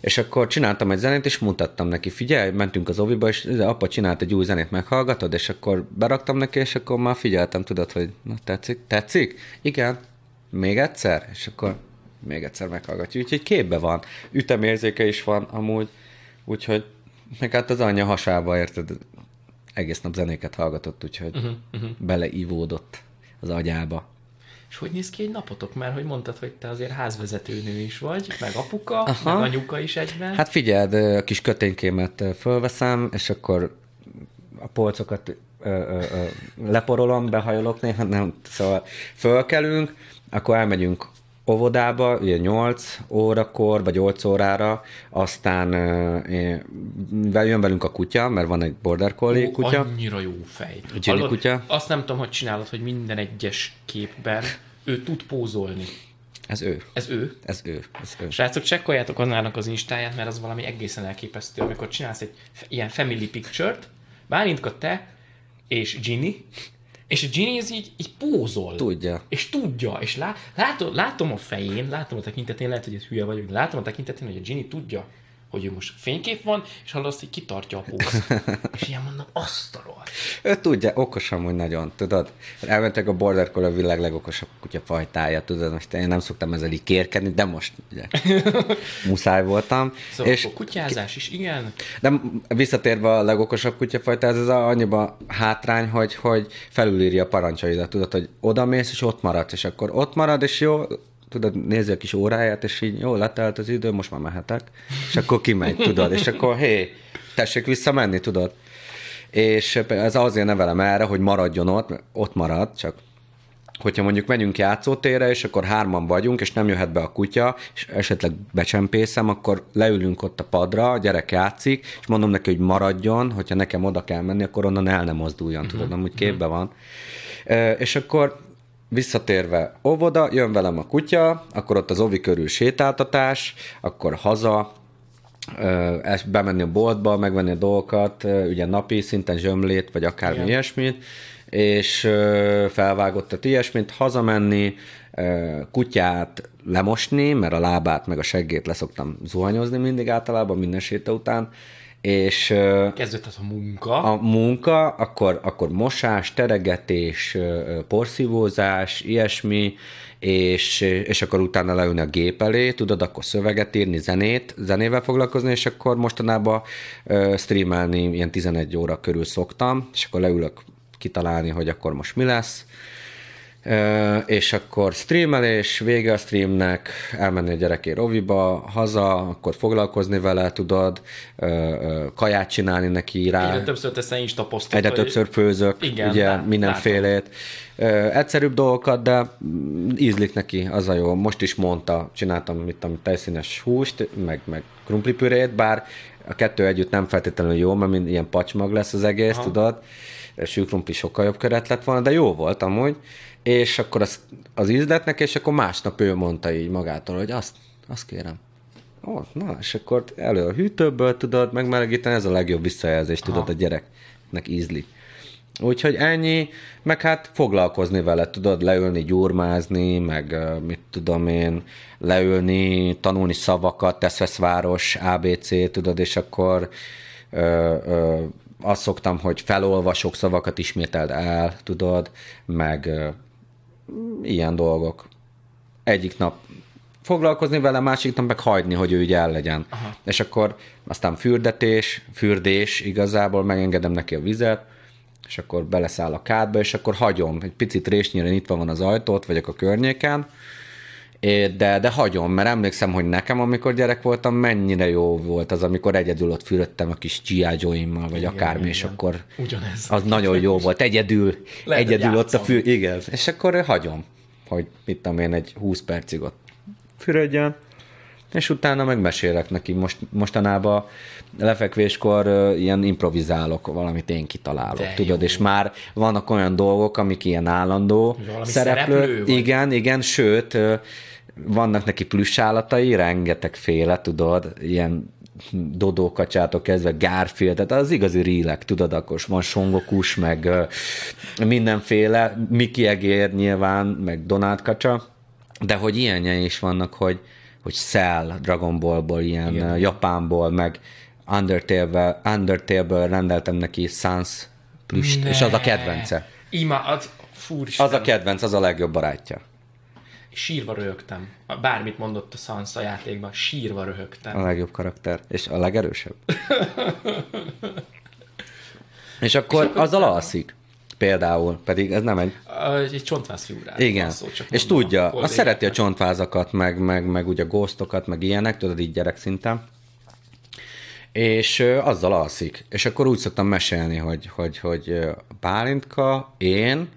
És akkor csináltam egy zenét, és mutattam neki, figyelj, mentünk az oviba, és apa csinált egy új zenét, meghallgatod, és akkor beraktam neki, és akkor már figyeltem, tudod, hogy na, tetszik? Tetszik? Igen. Még egyszer? És akkor még egyszer meghallgatjuk. Úgyhogy képbe van. Ütemérzéke is van amúgy, úgyhogy meg hát az anyja hasába, érted? Egész nap zenéket hallgatott, úgyhogy uh-huh, uh-huh. beleivódott az agyába. És hogy néz ki egy napotok? Mert hogy mondtad, hogy te azért házvezetőnő is vagy, meg apuka, Aha. meg anyuka is egyben. Hát figyeld, a kis köténykémet fölveszem, és akkor a polcokat ö, ö, ö, leporolom, behajolok néha, nem, szóval fölkelünk, akkor elmegyünk óvodába, ugye 8 órakor, vagy 8 órára, aztán uh, jön velünk a kutya, mert van egy border collie Ó, kutya. annyira jó fej. Hallod, kutya. Azt nem tudom, hogy csinálod, hogy minden egyes képben ő tud pózolni. Ez ő. Ez ő? Ez ő. Ez ő. Srácok, csekkoljátok annának az instáját, mert az valami egészen elképesztő, amikor csinálsz egy ilyen family picture-t, Bálintka te és Ginny, és a Ginny ez így, így pózol. Tudja. És tudja. És lá, látom, látom a fején, látom a tekintetén, lehet, hogy ez hülye vagyok, de látom a tekintetén, hogy a Ginny tudja, hogy ő most fénykép van, és hallasz, hogy kitartja a póz. <laughs> és ilyen mondom, azt a rohadt. Ő tudja, okos amúgy nagyon, tudod? Elmentek a Border Collie a világ legokosabb kutyafajtája, tudod? Most én nem szoktam ezzel így kérkedni, de most ugye <laughs> muszáj voltam. Szóval és a kutyázás is, igen. De visszatérve a legokosabb kutyafajta, ez az annyiba hátrány, hogy, hogy felülírja a parancsaidat, tudod, hogy oda mész, és ott maradsz, és akkor ott marad, és jó, tudod, nézi a kis óráját, és így jó, letelt az idő, most már mehetek, és akkor kimegy, tudod, és akkor hé, tessék visszamenni, tudod. És ez azért nevelem erre, hogy maradjon ott, ott marad, csak hogyha mondjuk megyünk játszótérre, és akkor hárman vagyunk, és nem jöhet be a kutya, és esetleg becsempészem, akkor leülünk ott a padra, a gyerek játszik, és mondom neki, hogy maradjon, hogyha nekem oda kell menni, akkor onnan el nem mozduljon, uh-huh. tudod, amúgy képbe van. És akkor visszatérve óvoda, jön velem a kutya, akkor ott az ovi körül sétáltatás, akkor haza, bemenni a boltba, megvenni a dolgokat, ugye napi szinten zsömlét, vagy akármi Igen. ilyesmit, és felvágott a ilyesmit, hazamenni, kutyát lemosni, mert a lábát meg a seggét leszoktam zuhanyozni mindig általában, minden séta után, és kezdődött a munka. A munka, akkor, akkor mosás, teregetés, porszívózás, ilyesmi, és, és akkor utána leülni a gép elé, tudod, akkor szöveget írni, zenét, zenével foglalkozni, és akkor mostanában streamelni ilyen 11 óra körül szoktam, és akkor leülök kitalálni, hogy akkor most mi lesz, és akkor streamelés, vége a streamnek, elmenni a gyereké roviba, haza, akkor foglalkozni vele, tudod, kaját csinálni neki rá. Egyre többször teszem is tapasztalat. Egyre többször főzök, igen, ugye lá, mindenfélét. Látom. Egyszerűbb dolgokat, de ízlik neki, az a jó. Most is mondta, csináltam mit a tejszínes húst, meg, meg krumplipürét, bár a kettő együtt nem feltétlenül jó, mert mind ilyen pacsmag lesz az egész, Aha. tudod. Sűkrumpli sokkal jobb köret lett volna, de jó volt amúgy és akkor az, az ízletnek, és akkor másnap ő mondta így magától, hogy azt, azt kérem. Ó, na, és akkor elő a hűtőből tudod megmelegíteni, ez a legjobb visszajelzés, tudod, Aha. a gyereknek ízli. Úgyhogy ennyi, meg hát foglalkozni vele, tudod, leülni, gyurmázni, meg mit tudom én, leülni, tanulni szavakat, Teszveszváros, ABC, tudod, és akkor ö, ö, azt szoktam, hogy felolvasok szavakat, ismételd el, tudod, meg ilyen dolgok. Egyik nap foglalkozni vele, másik nap meg hagyni, hogy ő így el legyen. Aha. És akkor aztán fürdetés, fürdés, igazából megengedem neki a vizet, és akkor beleszáll a kádba, és akkor hagyom. Egy picit résnyire nyitva van az ajtót, vagyok a környéken, de, de hagyom, mert emlékszem, hogy nekem, amikor gyerek voltam, mennyire jó volt az, amikor egyedül ott fürödtem a kis G.I. vagy igen, akármi, igen. és akkor Ugyanez. az nagyon jó volt. Egyedül, Lehet, egyedül ott a fű, igen. És akkor hagyom, hogy mit tudom én, egy 20 percig ott fürödjön, és utána megmesélek neki. Most, mostanában lefekvéskor uh, ilyen improvizálok, valamit én kitalálok, De tudod, jó. és már vannak olyan dolgok, amik ilyen állandó szereplő. szereplő igen, igen, sőt, uh, vannak neki plüssállatai, rengeteg féle, tudod, ilyen dodókacsától kezdve Garfield, tehát az igazi rílek, tudod, akkor van songokus, meg uh, mindenféle, Miki Egér nyilván, meg Donát kacsa, de hogy ilyenje is vannak, hogy, hogy Cell Dragon Ballból, ilyen Igen. Japánból, meg Undertale-ből, Undertale rendeltem neki Sans plüst, és az a kedvence. Ima, az, fúr Az a kedvenc, az a legjobb barátja. Sírva röhögtem. Bármit mondott a Sansa játékban, sírva röhögtem. A legjobb karakter. És a legerősebb. <laughs> és akkor, és akkor azzal alszik. Például, pedig ez nem egy... Egy csontváz figurát. Igen, szó, csak és tudja, azt szereti a csontvázakat, meg, meg, meg ugye ghostokat, meg ilyenek, tudod, így gyerek szinten és azzal alszik. És akkor úgy szoktam mesélni, hogy, hogy, hogy Pálintka, én,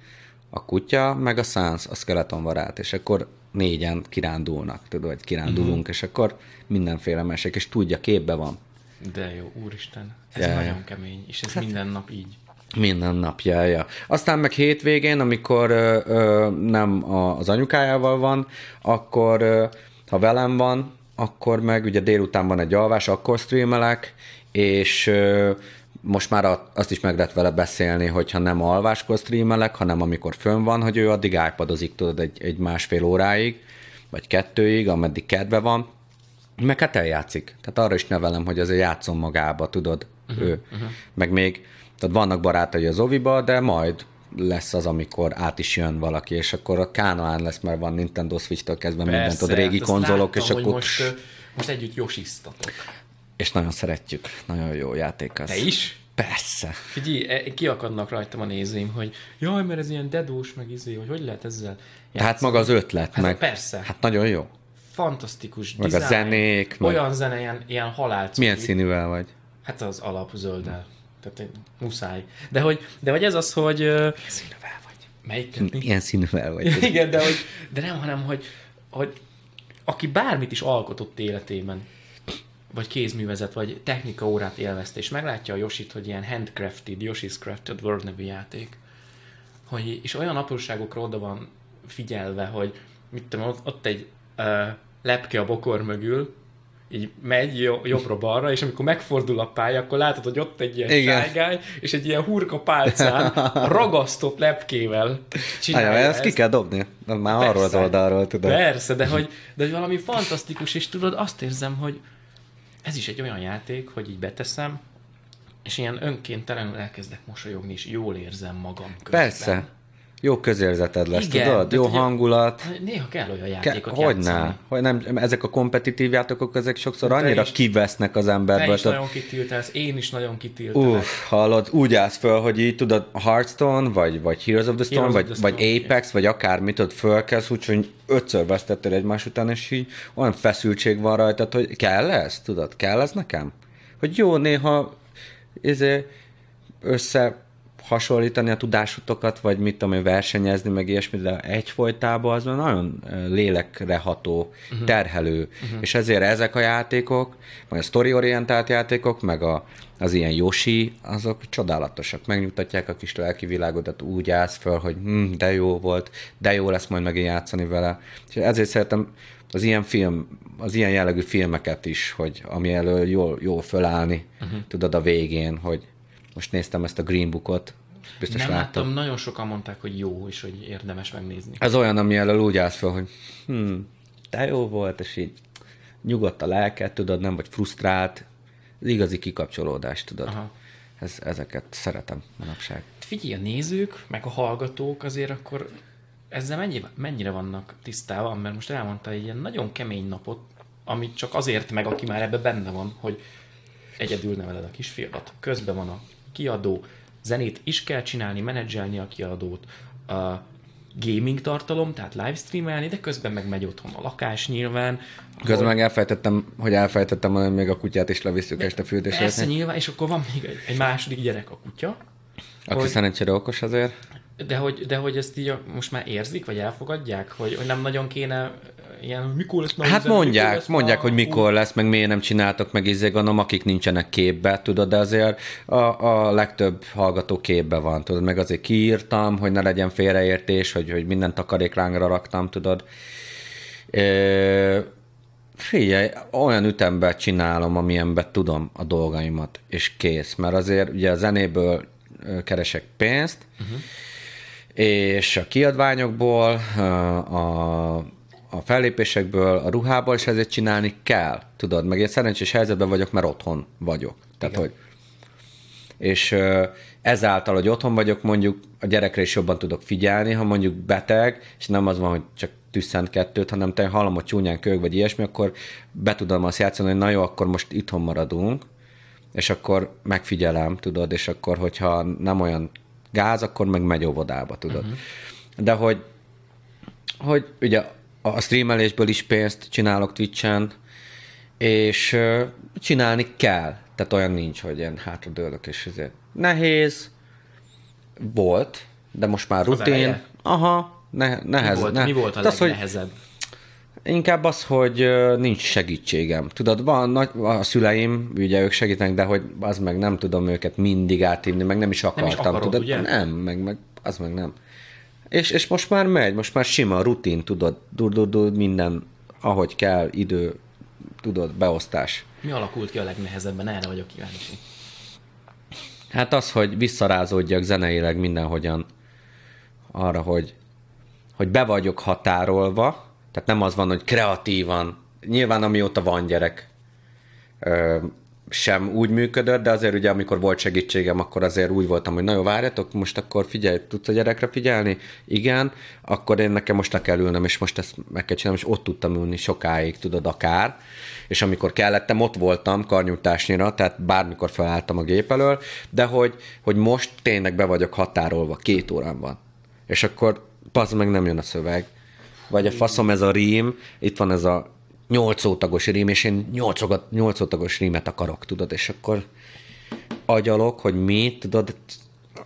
a kutya, meg a szánsz, a skeletonvarát, és akkor négyen kirándulnak, tudod, vagy kirándulunk, uh-huh. és akkor mindenféle mesék, és tudja, képbe van. De jó, úristen, ez ja. nagyon kemény, és ez hát, minden nap így. Minden nap, ja, ja. Aztán meg hétvégén, amikor ö, ö, nem az anyukájával van, akkor ö, ha velem van, akkor meg ugye délután van egy alvás, akkor streamelek, és most már azt is meg lehet vele beszélni, hogyha nem alváskor streamelek, hanem amikor fönn van, hogy ő addig iPadozik, tudod, egy, egy másfél óráig, vagy kettőig, ameddig kedve van, Meg hát eljátszik. Tehát arra is nevelem, hogy azért játszom magába, tudod, uh-huh, ő. Uh-huh. Meg még, tehát vannak barátai az oviba, de majd lesz az, amikor át is jön valaki, és akkor a Kánoán lesz, mert van Nintendo Switch-től kezdve Persze, mindent, ott régi hát konzolok, láttam, és akkor... Most, most együtt josisztatok. És nagyon szeretjük. Nagyon jó játék az. Te is? Persze. Figyelj, e, kiakadnak rajtam a nézőim, hogy jaj, mert ez ilyen dedós, meg izé, hogy hogy lehet ezzel játszani. Hát maga az ötlet, hát meg... Persze. Hát nagyon jó. Fantasztikus meg design, a zenék. Olyan meg... zene, ilyen, ilyen halálcú. Milyen színűvel vagy? Hát az alap zölddel. Tehát muszáj. De hogy, de hogy ez az, hogy... Milyen színűvel vagy? Melyik? Milyen színűvel vagy? <laughs> Igen, de, hogy, de nem, hanem, hogy, hogy aki bármit is alkotott életében, vagy kézművezet, vagy technika órát élvezte, és meglátja a Yoshit, hogy ilyen handcrafted, Yoshi's Crafted World nevű játék, hogy, és olyan apróságokra oda van figyelve, hogy mit tudom, ott, ott egy uh, lepke a bokor mögül, így megy jobbra-balra, és amikor megfordul a pálya, akkor látod, hogy ott egy ilyen Igen. sájgály, és egy ilyen hurka pálcán <laughs> ragasztott lepkével csinálja Ajá, ezt. ezt ki kell dobni, már persze, arról az oldalról tudod. Persze, de hogy, de hogy valami fantasztikus, és tudod, azt érzem, hogy ez is egy olyan játék, hogy így beteszem, és ilyen önkéntelenül elkezdek mosolyogni, és jól érzem magam közben. Persze. Jó közérzeted lesz, Igen, tudod? Jó hangulat. Néha kell olyan játékot Ke- Hogyne? Hogy nem, ezek a kompetitív játékok, ezek sokszor annyira is, kivesznek az emberből. Te is nagyon kitiltálsz, én is nagyon kitiltálok. Uff, hallod, úgy állsz föl, hogy így tudod, Hearthstone, vagy, vagy Heroes of the Storm, Heroes vagy, the Storm, vagy Apex, yeah. vagy akármit, tudod, fölkelsz, úgyhogy ötször vesztettél egymás után, és így olyan feszültség van rajta, hogy kell ez, tudod, kell ez nekem? Hogy jó, néha izé, össze hasonlítani a tudásotokat, vagy mit tudom én, versenyezni, meg ilyesmi, de egyfolytában az nagyon lélekre ható, uh-huh. terhelő. Uh-huh. És ezért ezek a játékok, meg a story-orientált játékok, meg a, az ilyen Yoshi, azok csodálatosak. Megnyugtatják a kis lelki világodat, úgy állsz föl, hogy hm, de jó volt, de jó lesz majd megint játszani vele. És ezért szeretem az ilyen film, az ilyen jellegű filmeket is, hogy ami elő jól, jól fölállni, uh-huh. tudod a végén, hogy most néztem ezt a Green Bookot, biztos Nem láttam. láttam, nagyon sokan mondták, hogy jó, és hogy érdemes megnézni. Ez olyan, ami elől úgy állsz fel, hogy hm, de jó volt, és így nyugodt a lelket, tudod, nem vagy frusztrált, ez igazi kikapcsolódás, tudod. Aha. Ez, ezeket szeretem manapság. Figyelj, a nézők, meg a hallgatók azért akkor ezzel mennyire, mennyire vannak tisztában, mert most elmondta egy ilyen nagyon kemény napot, amit csak azért meg, aki már ebbe benne van, hogy egyedül neveled a kisfiadat, közben van a kiadó, zenét is kell csinálni, menedzselni a kiadót, a gaming tartalom, tehát livestreamelni, de közben meg megy otthon a lakás nyilván. Közben meg elfejtettem, hogy elfejtettem, hogy még a kutyát is levisszük este fürdésre. Persze nyilván, és akkor van még egy, egy második gyerek a kutya. Aki hogy, szerencsére okos azért. De hogy, de hogy ezt így most már érzik, vagy elfogadják, hogy, hogy nem nagyon kéne ilyen, mikor lesz már Hát üzenet, mondják, lesz mondják, már... hogy mikor lesz, meg miért nem csináltok, meg izé gondolom, akik nincsenek képbe, tudod, de azért a, a legtöbb hallgató képbe van, tudod, meg azért kiírtam, hogy ne legyen félreértés, hogy, hogy minden takaréklángra raktam, tudod. E, figyelj, olyan ütemben csinálom, amilyenben tudom a dolgaimat, és kész, mert azért ugye a zenéből keresek pénzt, uh-huh. és a kiadványokból, a a fellépésekből, a ruhából, és ezért csinálni kell, tudod, meg én szerencsés helyzetben vagyok, mert otthon vagyok. Tehát, Igen. hogy és ezáltal, hogy otthon vagyok, mondjuk a gyerekre is jobban tudok figyelni, ha mondjuk beteg, és nem az van, hogy csak tüsszent kettőt, hanem te hallom, hogy csúnyán kög, vagy ilyesmi, akkor be tudom azt játszani, hogy na jó, akkor most itthon maradunk, és akkor megfigyelem, tudod, és akkor, hogyha nem olyan gáz, akkor meg megy óvodába, tudod. Uh-huh. De hogy, hogy ugye a streamelésből is pénzt csinálok Twitch-en, és csinálni kell. Tehát olyan nincs, hogy ilyen hátradőlök, és ezért nehéz, volt, de most már rutin. Aha, ne, nehez. Mi volt, ne, mi volt a legnehezebb? Hogy Inkább az, hogy nincs segítségem. Tudod, van nagy, a szüleim, ugye ők segítenek, de hogy az meg nem tudom őket mindig átívni, meg nem is akartam. Nem is akarod, tudod? Ugye? Nem, meg, meg az meg nem. És, és most már megy, most már sima, rutin, tudod, dur, minden, ahogy kell, idő, tudod, beosztás. Mi alakult ki a legnehezebben? Erre vagyok kíváncsi. Hát az, hogy visszarázódjak zeneileg mindenhogyan arra, hogy, hogy be vagyok határolva, tehát nem az van, hogy kreatívan nyilván amióta van gyerek, sem úgy működött, de azért ugye amikor volt segítségem, akkor azért úgy voltam, hogy nagyon várjatok, most akkor figyelj, tudsz a gyerekre figyelni? Igen, akkor én nekem most le kell ülnöm, és most ezt meg kell csinálnom, és ott tudtam ülni sokáig, tudod, akár. És amikor kellettem, ott voltam karnyújtásnyira, tehát bármikor felálltam a gép elől, de hogy, hogy most tényleg be vagyok határolva, két órán van. És akkor pazd meg nem jön a szöveg. Vagy a faszom ez a rím, itt van ez a nyolc ótagos rím, és én nyolc, nyolc ótagos rímet akarok, tudod, és akkor agyalok, hogy mi, tudod,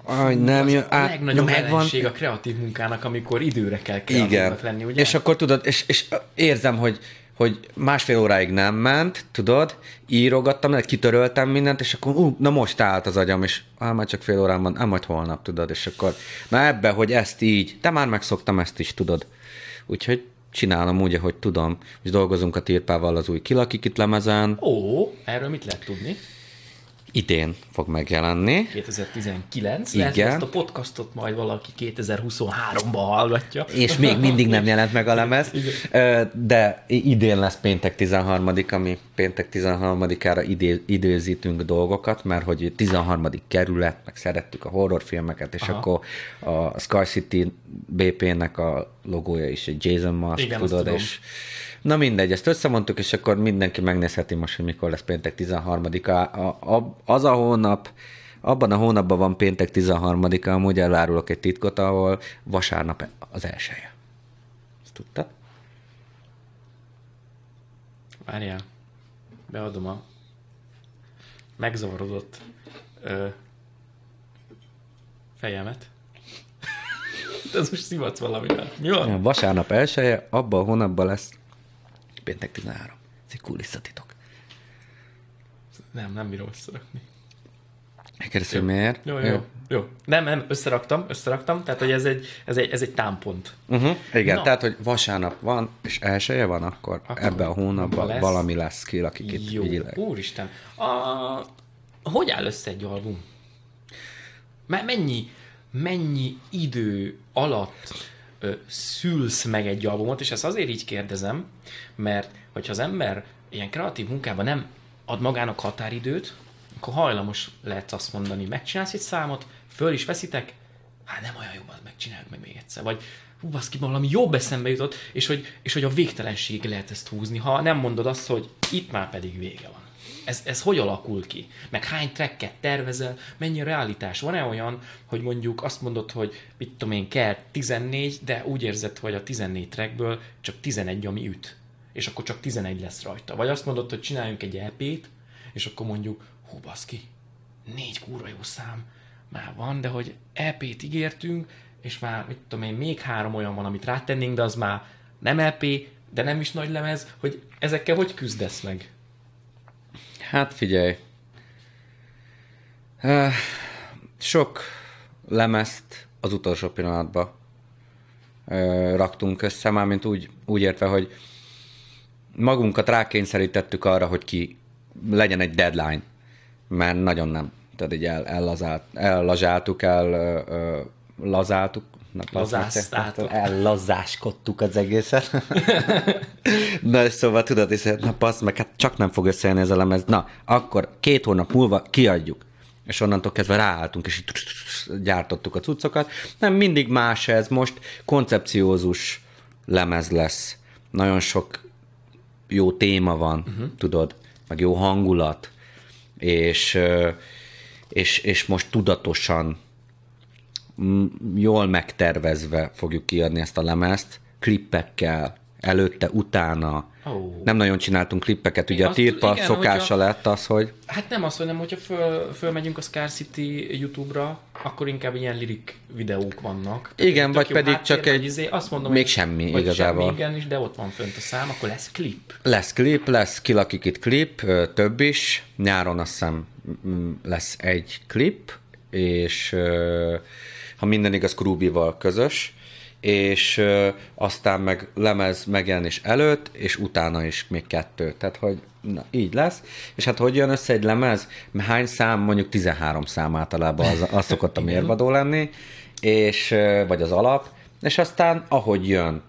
Aj, nem jön A legnagyobb megvan. a kreatív munkának, amikor időre kell kreatívnak lenni, ugye? És akkor tudod, és, és érzem, hogy, hogy másfél óráig nem ment, tudod, írogattam, kitöröltem mindent, és akkor ú, na most állt az agyam, és á, már csak fél órán van, á, majd holnap, tudod, és akkor na ebbe, hogy ezt így, de már megszoktam ezt is, tudod. Úgyhogy csinálom úgy, ahogy tudom, és dolgozunk a Tirpával az új Kilakikit lemezen. Ó, erről mit lehet tudni? Idén fog megjelenni. 2019. Igen. Lehet, ezt a podcastot majd valaki 2023-ban hallgatja. És még mindig nem jelent meg a lemez. De idén lesz péntek 13 ami péntek 13-ára idé, időzítünk dolgokat, mert hogy 13. kerület, meg szerettük a horrorfilmeket, és Aha. akkor a Sky City BP-nek a logója is egy Jason Mask, Igen, tudod, és Na mindegy, ezt összemondtuk, és akkor mindenki megnézheti most, hogy mikor lesz péntek 13-a. A, a, az a hónap, abban a hónapban van péntek 13-a, amúgy elárulok egy titkot, ahol vasárnap az elsője. Ezt tudtad? Várjál, beadom a megzavarodott ö, fejemet. <laughs> Ez most szivatsz valamivel. Mi van? Ja, vasárnap elsője, abban a hónapban lesz péntek 13. Ez egy kulisszatitok. Nem, nem bírom összerakni. Megkérdezem, miért? Jó, jó, jó, jó. Nem, nem, összeraktam, összeraktam, tehát hogy ez egy, ez egy, ez egy támpont. Uh-huh. Igen, Na. tehát hogy vasárnap van, és elsője van, akkor, akkor ebbe a hónapban lesz. valami lesz ki, akik itt Jó, vigyilek. úristen. A... Hogy áll össze egy album? Mennyi, mennyi idő alatt ö, szülsz meg egy albumot, és ezt azért így kérdezem, mert hogyha az ember ilyen kreatív munkában nem ad magának határidőt, akkor hajlamos lehet azt mondani, megcsinálsz egy számot, föl is veszitek, hát nem olyan jobb, megcsináljuk meg még egyszer. Vagy hú, baszki, valami jobb eszembe jutott, és hogy, és hogy a végtelenség lehet ezt húzni, ha nem mondod azt, hogy itt már pedig vége van ez, ez hogy alakul ki? Meg hány tracket tervezel? Mennyi a realitás? Van-e olyan, hogy mondjuk azt mondod, hogy mit tudom én, kell 14, de úgy érzed, hogy a 14 trackből csak 11, ami üt. És akkor csak 11 lesz rajta. Vagy azt mondod, hogy csináljunk egy EP-t, és akkor mondjuk, hú baszki, négy kúra jó szám már van, de hogy EP-t ígértünk, és már, mit tudom én, még három olyan van, amit rátennénk, de az már nem EP, de nem is nagy lemez, hogy ezekkel hogy küzdesz meg? Hát figyelj. Sok lemezt az utolsó pillanatban raktunk össze, mármint úgy, úgy értve, hogy magunkat rákényszerítettük arra, hogy ki legyen egy deadline, mert nagyon nem. Tehát így el, ellazált, ellazsáltuk, el, lazáltuk, Lazáztátok. Ellazáskodtuk az egészet. <laughs> na, szóval tudod, és na passz, meg hát csak nem fog összejönni ez a lemez. Na, akkor két hónap múlva kiadjuk. És onnantól kezdve ráálltunk, és így gyártottuk a cuccokat. Nem, mindig más ez. Most koncepciózus lemez lesz. Nagyon sok jó téma van, uh-huh. tudod, meg jó hangulat, és, és, és most tudatosan jól megtervezve fogjuk kiadni ezt a lemezt, klippekkel, előtte, utána. Oh. Nem nagyon csináltunk klippeket, ugye Én a igen, szokása hogyha, lett az, hogy... Hát nem az, hogy nem, hogyha föl, fölmegyünk a Scar City YouTube-ra, akkor inkább ilyen lirik videók vannak. Igen, vagy pedig háttér, csak egy... Izé, azt mondom, még hogy, semmi vagy igazából. Semmi, igen, is, de ott van fönt a szám, akkor lesz klip. Lesz klip, lesz kilakik itt klip, több is. Nyáron azt hiszem lesz egy klip, és ha minden igaz, Krubival közös, és ö, aztán meg lemez megjelenés előtt, és utána is még kettő. Tehát, hogy na, így lesz. És hát hogy jön össze egy lemez? Hány szám? Mondjuk 13 szám általában az, az szokott a <laughs> mérvadó lenni, és, vagy az alap, és aztán ahogy jön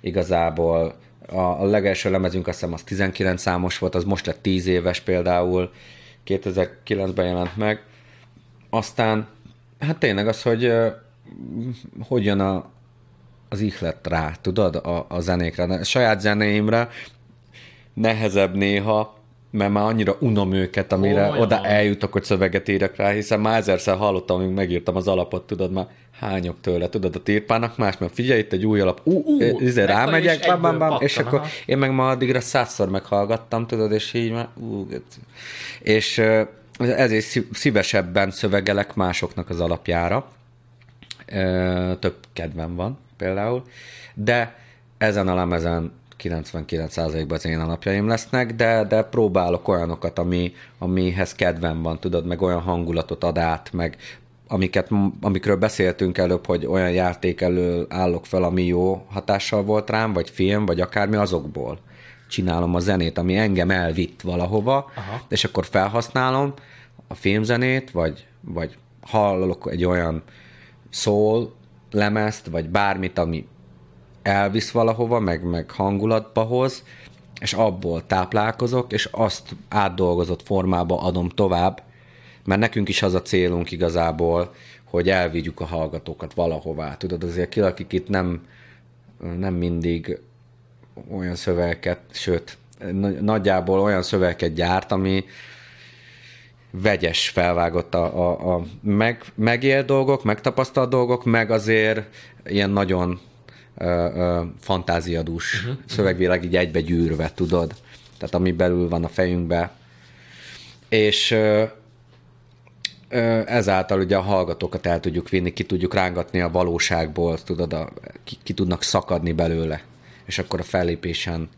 igazából A, a legelső lemezünk azt hiszem az 19 számos volt, az most lett 10 éves például, 2009-ben jelent meg. Aztán, hát tényleg az, hogy hogy jön a, az ihlet rá, tudod, a, a zenékre. A saját zenéimre nehezebb néha, mert már annyira unom őket, amire Olyan. oda eljutok, hogy szöveget írjak rá, hiszen már ezerszer hallottam, amíg megírtam az alapot, tudod, már hányok tőle, tudod, a tirpának más, mert figyelj, itt egy új alap, ú, uh, izé rámegyek, bam, bam, bam, és akkor én meg ma addigra százszor meghallgattam, tudod, és így már, ú, és ezért szívesebben szövegelek másoknak az alapjára, több kedvem van például, de ezen a lemezen 99%-ban az én alapjaim lesznek, de, de próbálok olyanokat, ami, amihez kedvem van, tudod, meg olyan hangulatot ad át, meg amiket, amikről beszéltünk előbb, hogy olyan játék elől állok fel, ami jó hatással volt rám, vagy film, vagy akármi azokból csinálom a zenét, ami engem elvitt valahova, Aha. és akkor felhasználom a filmzenét, vagy, vagy hallok egy olyan szól lemezt, vagy bármit, ami elvisz valahova, meg, meg hangulatba hoz, és abból táplálkozok, és azt átdolgozott formába adom tovább, mert nekünk is az a célunk igazából, hogy elvigyük a hallgatókat valahová. Tudod, azért ki, akik itt nem, nem mindig olyan szövegeket, sőt, nagyjából olyan szövegeket gyárt, ami vegyes felvágott a, a, a meg, megélt dolgok, megtapasztalt dolgok, meg azért ilyen nagyon fantáziadús uh-huh. szövegvilág így egybe gyűrve, tudod? Tehát ami belül van a fejünkbe. És ö, ö, ezáltal ugye a hallgatókat el tudjuk vinni, ki tudjuk rángatni a valóságból, tudod, a, ki, ki tudnak szakadni belőle. És akkor a fellépésen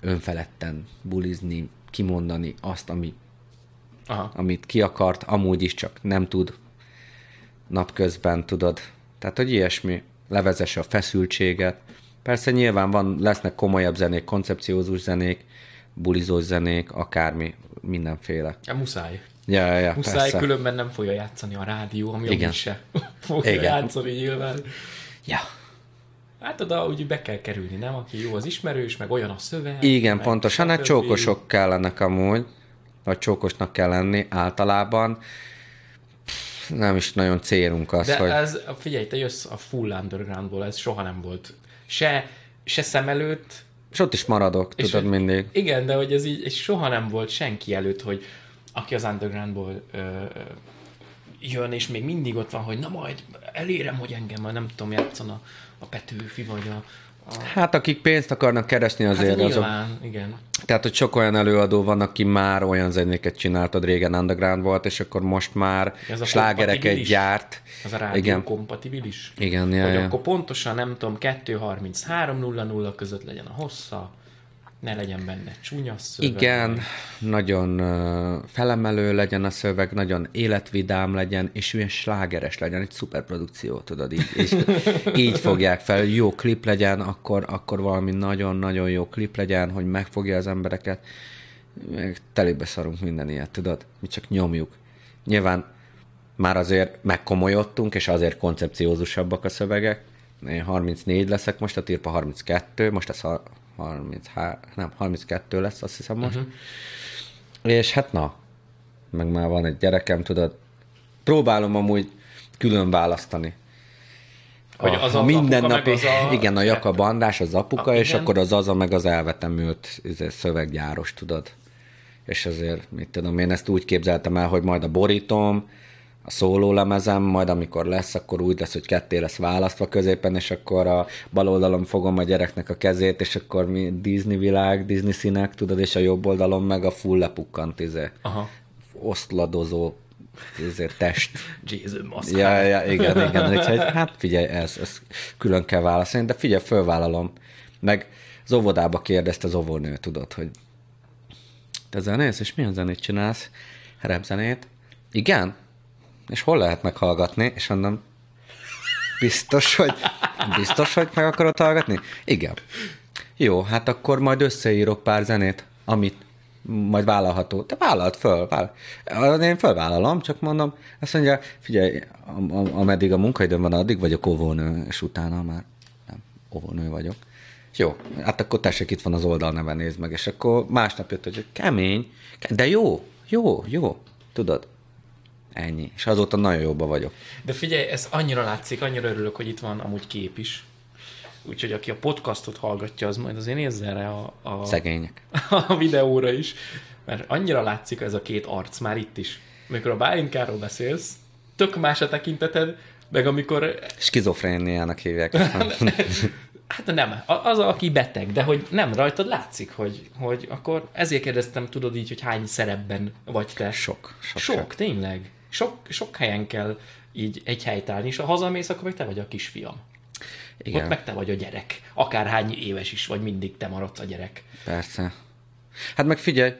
önfeledten bulizni, kimondani azt, ami, Aha. amit ki akart, amúgy is csak nem tud napközben, tudod. Tehát, hogy ilyesmi levezesse a feszültséget. Persze nyilván van, lesznek komolyabb zenék, koncepciózus zenék, bulizós zenék, akármi, mindenféle. Ja, muszáj. Ja, ja, ja muszáj, persze. különben nem fogja játszani a rádió, ami Igen. se <laughs> fogja Igen. játszani nyilván. Ja. Hát oda úgy be kell kerülni, nem? Aki jó az ismerős, meg olyan a szöveg. Igen, pontosan. Hát csókosok kellenek amúgy, vagy csókosnak kell lenni általában nem is nagyon célunk az, De hogy... ez, figyelj, te jössz a full undergroundból, ez soha nem volt se, se szem előtt, és ott is maradok, és tudod, hogy, mindig. Igen, de hogy ez így és soha nem volt senki előtt, hogy aki az undergroundból ö, jön, és még mindig ott van, hogy na majd elérem, hogy engem majd nem tudom, játszana a Petőfi, vagy a, Hát akik pénzt akarnak keresni azért hát nyilván, azok... igen. Tehát, hogy sok olyan előadó van, aki már olyan zenéket csináltad, régen underground volt, és akkor most már slágereket gyárt. Az a rádió igen. kompatibilis? Igen, ja, Hogy ja. akkor pontosan, nem tudom, 2.33.00 között legyen a hossza, ne legyen benne csúnya szöveg. Igen, nagyon felemelő legyen a szöveg, nagyon életvidám legyen, és olyan slágeres legyen, egy szuperprodukció, tudod, így, és így fogják fel, jó klip legyen, akkor, akkor valami nagyon-nagyon jó klip legyen, hogy megfogja az embereket, telébe szarunk minden ilyet, tudod, mi csak nyomjuk. Nyilván már azért megkomolyodtunk, és azért koncepciózusabbak a szövegek. Én 34 leszek most, a Tirpa 32, most ez 33, nem, 32 lesz, azt hiszem most. Uh-huh. És hát na, meg már van egy gyerekem, tudod, próbálom amúgy külön választani. Hogy az a, a mindennapi, az a... igen, a Jakab András, az apuka, a, és igen. akkor az az a meg az elvetemült izé, szöveggyáros, tudod. És azért, mit tudom, én ezt úgy képzeltem el, hogy majd a borítom, a szólólemezem, majd amikor lesz, akkor úgy lesz, hogy ketté lesz választva középen, és akkor a bal oldalon fogom a gyereknek a kezét, és akkor mi Disney világ, Disney színek, tudod, és a jobb oldalon meg a full lepukkant, izé, Aha. osztladozó izé, test. Jesus, ja, ja, igen, igen. Úgyhogy, hát figyelj, ez, ez külön kell válaszolni, de figyelj, fölvállalom. Meg az óvodába kérdezte az óvónő, tudod, hogy te zenész, és milyen zenét csinálsz? Repzenét. Igen? És hol lehet meghallgatni? És mondom, biztos, hogy, biztos, hogy meg akarod hallgatni? Igen. Jó, hát akkor majd összeírok pár zenét, amit majd vállalható. Te vállalt föl, vállal. Én fölvállalom, csak mondom, azt mondja, figyelj, ameddig a munkaidőm van, addig vagyok óvónő, és utána már nem, óvónő vagyok. Jó, hát akkor tessék, itt van az oldalneve, nézd meg. És akkor másnap jött, hogy kemény, de jó, jó, jó, tudod. Ennyi. És azóta nagyon jóba vagyok. De figyelj, ez annyira látszik, annyira örülök, hogy itt van amúgy kép is. Úgyhogy aki a podcastot hallgatja, az majd azért nézze erre a, a, Szegények. <laughs> a videóra is. Mert annyira látszik ez a két arc már itt is. Amikor a Bálinkáról beszélsz, tök más a tekinteted, meg amikor... Skizofréniának hívják. <laughs> Hát nem, az, aki beteg, de hogy nem rajtad látszik, hogy, hogy akkor ezért kérdeztem, tudod így, hogy hány szerepben vagy te. Sok, sok, Sok, sok. tényleg. Sok, sok helyen kell így egy helytállni, és ha hazamész, akkor meg te vagy a kisfiam. Igen. Igen, Ott meg te vagy a gyerek. Akárhány éves is vagy, mindig te maradsz a gyerek. persze. Hát meg figyelj,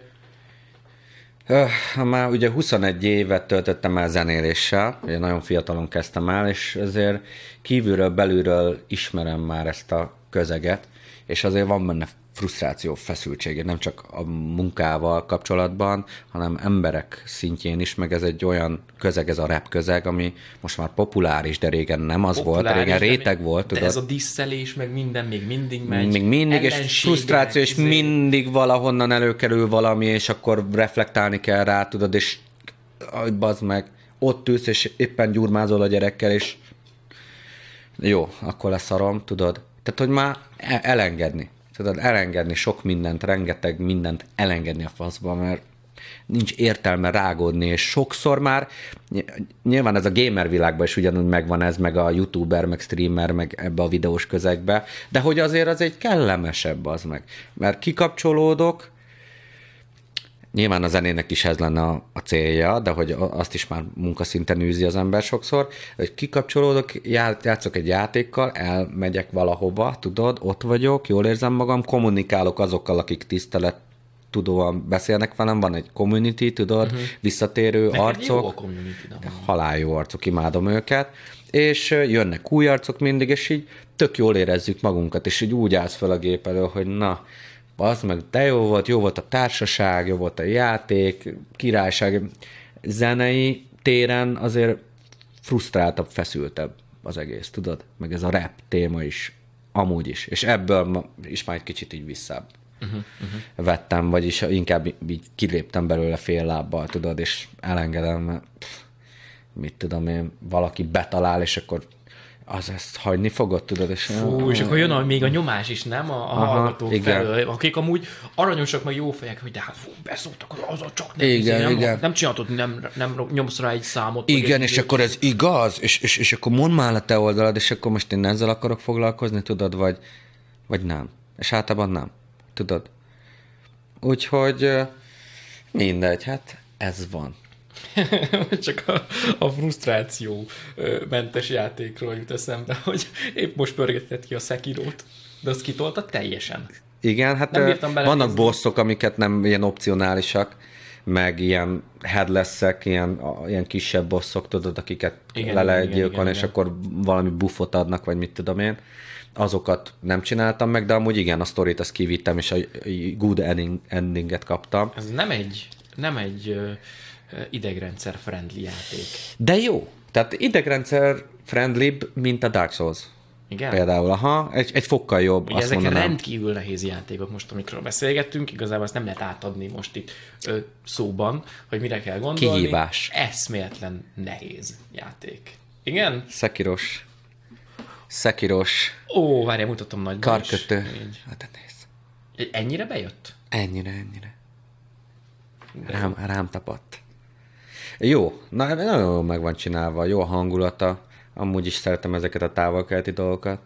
öh, már ugye 21 évet töltöttem el zenéléssel, ugye nagyon fiatalon kezdtem el, és ezért kívülről, belülről ismerem már ezt a közeget, és azért van benne frusztráció, feszültsége, nem csak a munkával kapcsolatban, hanem emberek szintjén is, meg ez egy olyan közeg, ez a rap közeg, ami most már populáris, de régen nem az volt, Populáris, régen de réteg még- volt, De tudod. ez a disszelés, meg minden még mindig megy. még mindig, és frusztráció, és izé. mindig valahonnan előkerül valami, és akkor reflektálni kell rá, tudod, és bazd meg, ott ülsz, és éppen gyurmázol a gyerekkel, és jó, akkor leszarom, tudod. Tehát, hogy már e- elengedni. Tudod, elengedni sok mindent, rengeteg mindent elengedni a faszba, mert nincs értelme rágódni, és sokszor már, ny- nyilván ez a gamer világban is ugyanúgy megvan ez, meg a youtuber, meg streamer, meg ebbe a videós közegbe, de hogy azért az egy kellemesebb az meg. Mert kikapcsolódok, Nyilván a zenének is ez lenne a, a célja, de hogy azt is már munkaszinten űzi az ember sokszor, hogy kikapcsolódok, já- játszok egy játékkal, elmegyek valahova, tudod, ott vagyok, jól érzem magam, kommunikálok azokkal, akik tisztelet tudóan beszélnek velem, van egy community, tudod, uh-huh. visszatérő Neked arcok jó a community, van. halál jó arcok, imádom őket, és jönnek új arcok mindig, és így tök jól érezzük magunkat, és így úgy állsz fel a gép elő, hogy na, az meg de jó volt, jó volt a társaság, jó volt a játék, királyság, zenei téren azért frusztráltabb, feszültebb az egész, tudod? Meg ez a rap téma is, amúgy is, és ebből ma, is már egy kicsit így visszább uh-huh, uh-huh. vettem, vagyis inkább így kiléptem belőle fél lábbal, tudod, és elengedem, mert pff, mit tudom én, valaki betalál, és akkor az ezt hagyni fogod, tudod, és Fú, és akkor jön a, még a nyomás is, nem? A, a Aha, hallgatók igen. felől, akik amúgy aranyosak, meg jó fejek, hogy de hát fú, beszóltak, az a csak nem, Igen, izé, nem, igen. nem csináltod, nem, nem nyomsz rá egy számot. Igen, egy és izét. akkor ez igaz, és, és, és akkor mondd már a te oldalad, és akkor most én ezzel akarok foglalkozni, tudod, vagy, vagy nem. És általában nem, tudod. Úgyhogy mindegy, hát ez van. <laughs> Csak a, a frusztráció mentes játékról jut eszembe, <laughs> hogy épp most pörgetett ki a Sekirót, de azt kitolta teljesen. Igen, hát Nem bírtam vannak belenézni. bosszok, amiket nem ilyen opcionálisak, meg ilyen headless-ek, ilyen, ilyen kisebb bosszok, tudod, akiket Igen, le lehet gyilkolni, igen, és igen. akkor valami buffot adnak, vagy mit tudom én. Azokat nem csináltam meg, de amúgy igen, a sztorit azt kivittem, és a good ending, endinget kaptam. Ez nem egy, nem egy idegrendszer friendly játék. De jó. Tehát idegrendszer friendlibb, mint a Dark Souls. Igen? Például, aha, egy, egy fokkal jobb, Ugye azt ezek mondanám. rendkívül nehéz játékok most, amikről beszélgettünk, igazából ezt nem lehet átadni most itt ö, szóban, hogy mire kell gondolni. Kihívás. Eszméletlen nehéz játék. Igen? Szekiros. Szekiros. Ó, várjál, mutatom nagy Karkötő. Így. Hát nézd. Ennyire bejött? Ennyire, ennyire. Rám, rám tapadt. Jó, na, nagyon jól meg van csinálva, jó a hangulata, amúgy is szeretem ezeket a távolkeleti dolgokat.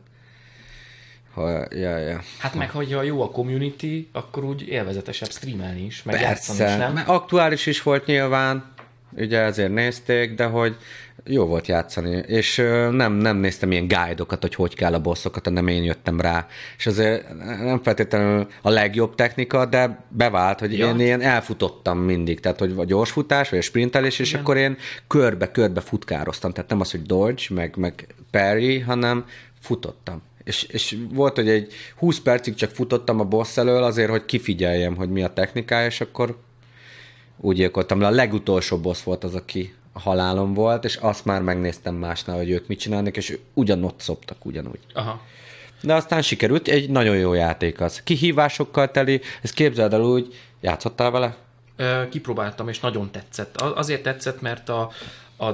Ha, ja, ja. Hát meg, hogyha jó a community, akkor úgy élvezetesebb streamelni is, meg játszani is, Persze, nem? mert aktuális is volt nyilván, ugye ezért nézték, de hogy jó volt játszani, és nem, nem néztem ilyen guide-okat, hogy hogy kell a bosszokat, hanem én jöttem rá, és azért nem feltétlenül a legjobb technika, de bevált, hogy Ja. én ilyen elfutottam mindig, tehát hogy vagy gyorsfutás, vagy a sprintelés, és akkor én körbe-körbe futkároztam, tehát nem az, hogy dodge, meg, meg parry, hanem futottam. És, és volt, hogy egy 20 percig csak futottam a boss elől azért, hogy kifigyeljem, hogy mi a technikája, és akkor úgy gyilkoltam le. A legutolsó boss volt az, aki a halálom volt, és azt már megnéztem másnál, hogy ők mit csinálnak, és ugyanott szoptak ugyanúgy. Aha. de aztán sikerült, egy nagyon jó játék az. Kihívásokkal teli, ezt képzeld el úgy, játszottál vele? Ö, kipróbáltam, és nagyon tetszett. Azért tetszett, mert a, a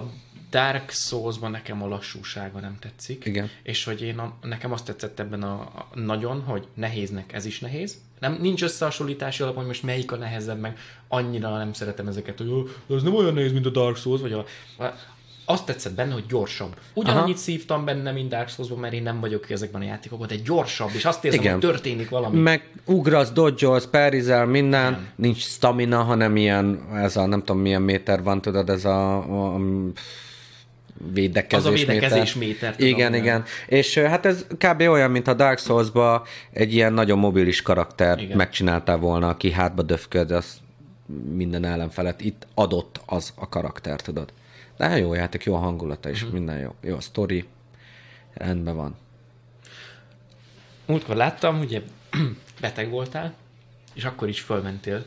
Dark Souls-ban nekem a lassúsága nem tetszik. Igen. És hogy én a, nekem azt tetszett ebben a, a nagyon, hogy nehéznek ez is nehéz. Nem, nincs összehasonlítási alap, hogy most melyik a nehezebb, meg annyira nem szeretem ezeket, hogy "Ó, ez nem olyan nehéz, mint a Dark Souls, vagy a, azt tetszett benne, hogy gyorsabb. Ugyanannyit Aha. szívtam benne, mint Dark Souls-ban, mert én nem vagyok ezekben a játékokban, de gyorsabb, és azt érzem, Igen. hogy történik valami. Meg ugrasz, dodge parrizel, minden, Igen. nincs stamina, hanem ilyen, ez a nem tudom milyen méter van, tudod, ez a, a, a védekezés, Az a védekezés méter, tudom, igen, igen. igen. És hát ez kb. olyan, mint a Dark souls egy ilyen nagyon mobilis karakter Igen. megcsináltál volna, aki hátba döfköd, az minden ellenfelet. Itt adott az a karakter, tudod. De jó játék, jó a hangulata is, Mhm. uh-huh. minden jó. Jó a sztori, rendben van. Múltkor láttam, ugye <clears throat> beteg voltál, és akkor is fölmentél.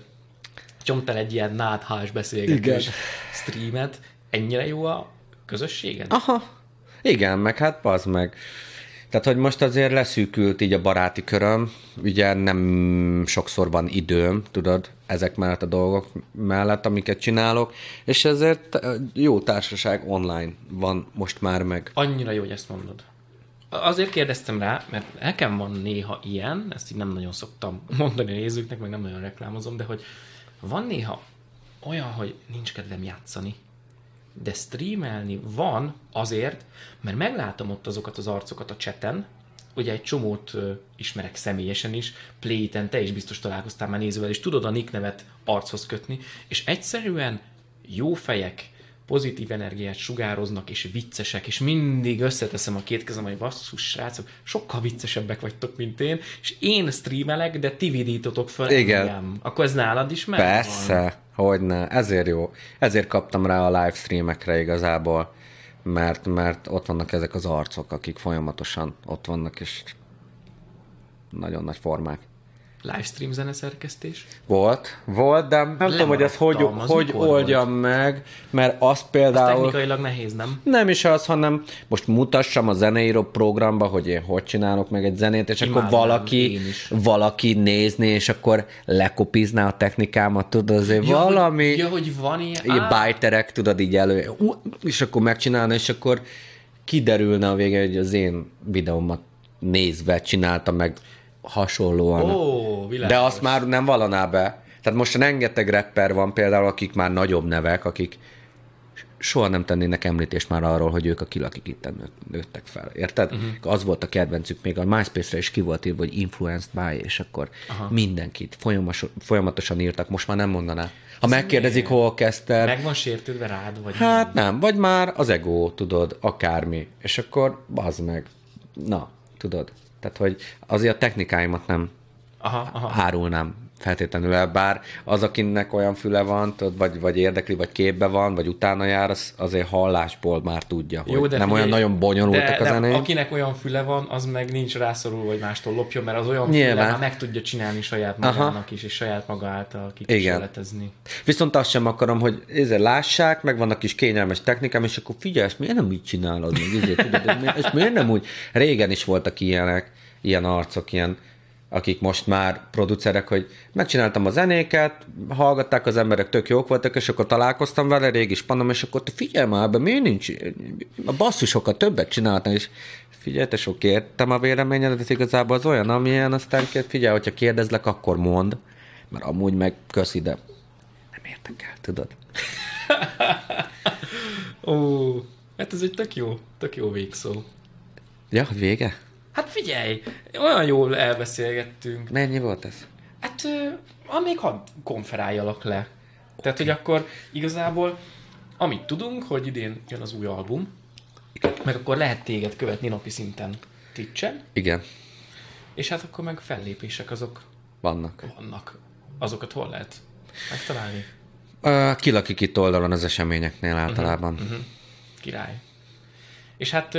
Csomtál egy ilyen náthás beszélgetés Igen. streamet. Ennyire jó a közösséged? Aha. Igen, meg hát az meg. Tehát, hogy most azért leszűkült így a baráti köröm, ugye nem sokszor van időm, tudod, ezek mellett a dolgok mellett, amiket csinálok, és ezért jó társaság online van most már meg. Annyira jó, hogy ezt mondod. Azért kérdeztem rá, mert nekem van néha ilyen, ezt így nem nagyon szoktam <laughs> mondani a nézőknek, meg nem nagyon reklámozom, de hogy van néha olyan, hogy nincs kedvem játszani, de streamelni van azért, mert meglátom ott azokat az arcokat a cseten, ugye egy csomót ismerek személyesen is, Playten, te is biztos találkoztál már nézővel, és tudod a nick nevet archoz kötni, és egyszerűen jó fejek, pozitív energiát sugároznak, és viccesek, és mindig összeteszem a két kezem, hogy basszus, srácok, sokkal viccesebbek vagytok, mint én, és én streamelek, de ti vidítotok fel Igen. engem. Akkor ez nálad is meg van? Hogyne, ezért jó. Ezért kaptam rá a livestreamekre igazából, mert, mert ott vannak ezek az arcok, akik folyamatosan ott vannak, és nagyon nagy formák. Livestream zeneszerkesztés? Volt, volt, de nem tudom, hogy ezt hogy, az hogy oldjam meg, mert azt Az például... technikailag nehéz, nem? Nem is az, hanem most mutassam a zeneíró programba, hogy én hogy csinálok meg egy zenét, és Imádnám, akkor valaki, valaki nézné, és akkor lekopizná a technikámat, tudod, azért Ja, valami... Hogy, ja, hogy van ilyen... ilyen Á, bajterek, tudod, így elő, és akkor megcsinálna, és akkor kiderülne a vége, hogy az én videómat nézve csinálta meg hasonlóan. Ó, világos. De azt már nem vallaná be. Tehát most rengeteg rapper van például, akik már nagyobb nevek, akik soha nem tennének említést már arról, hogy ők a kil, akik itt nőtt- nőttek fel. Érted? Uh-huh. Az volt a kedvencük, még a MySpace-re is ki volt írva, hogy influenced by, és akkor Aha. mindenkit folyamatosan, folyamatosan írtak, most már nem mondaná. Ha megkérdezik, hol kezdted, Meg van sértődve rád, vagy Hát nem, vagy már az ego, tudod, akármi. És akkor bazd meg. Na, tudod. Tehát, hogy azért a technikáimat nem Aha, aha. árulnám feltétlenül el, bár az, akinek olyan füle van, tudod, vagy, vagy érdekli, vagy képbe van, vagy utána jár, az azért hallásból már tudja, hogy Jó, de nem figyelj, olyan nagyon bonyolultak de, a zenék. akinek olyan füle van, az meg nincs rászorulva, hogy mástól lopjon, mert az olyan füle Nyilván. már meg tudja csinálni saját Aha. magának is, és saját maga által kikísérletezni. Viszont azt sem akarom, hogy ezzel lássák, meg vannak kis kényelmes technikám, és akkor figyelj, ezt miért nem így csinálod? Meg, ezért, tudod, ezt miért nem úgy? Régen is voltak ilyenek, ilyen arcok, ilyen akik most már producerek, hogy megcsináltam a zenéket, hallgatták az emberek, tök jók voltak, és akkor találkoztam vele, régi spanom, és akkor figyelj már, ebben miért nincs, a basszusokat többet csináltam, és figyelj, te sok értem a véleményedet, igazából az olyan, amilyen, aztán figyelj, hogyha kérdezlek, akkor mond, mert amúgy meg köszi, de nem értek el, tudod. Ó, hát ez egy tök jó, tök jó végszó. Ja, vége? Hát figyelj, olyan jól elbeszélgettünk. Mennyi volt ez? Hát, amíg hadd konferáljalak le. Tehát, hogy akkor igazából, amit tudunk, hogy idén jön az új album, meg akkor lehet téged követni napi szinten Twitch-en, Igen, és hát akkor meg fellépések azok vannak. vannak. Azokat hol lehet megtalálni? Uh, kilakik itt oldalon az eseményeknél általában. Uh-huh. Király. És hát,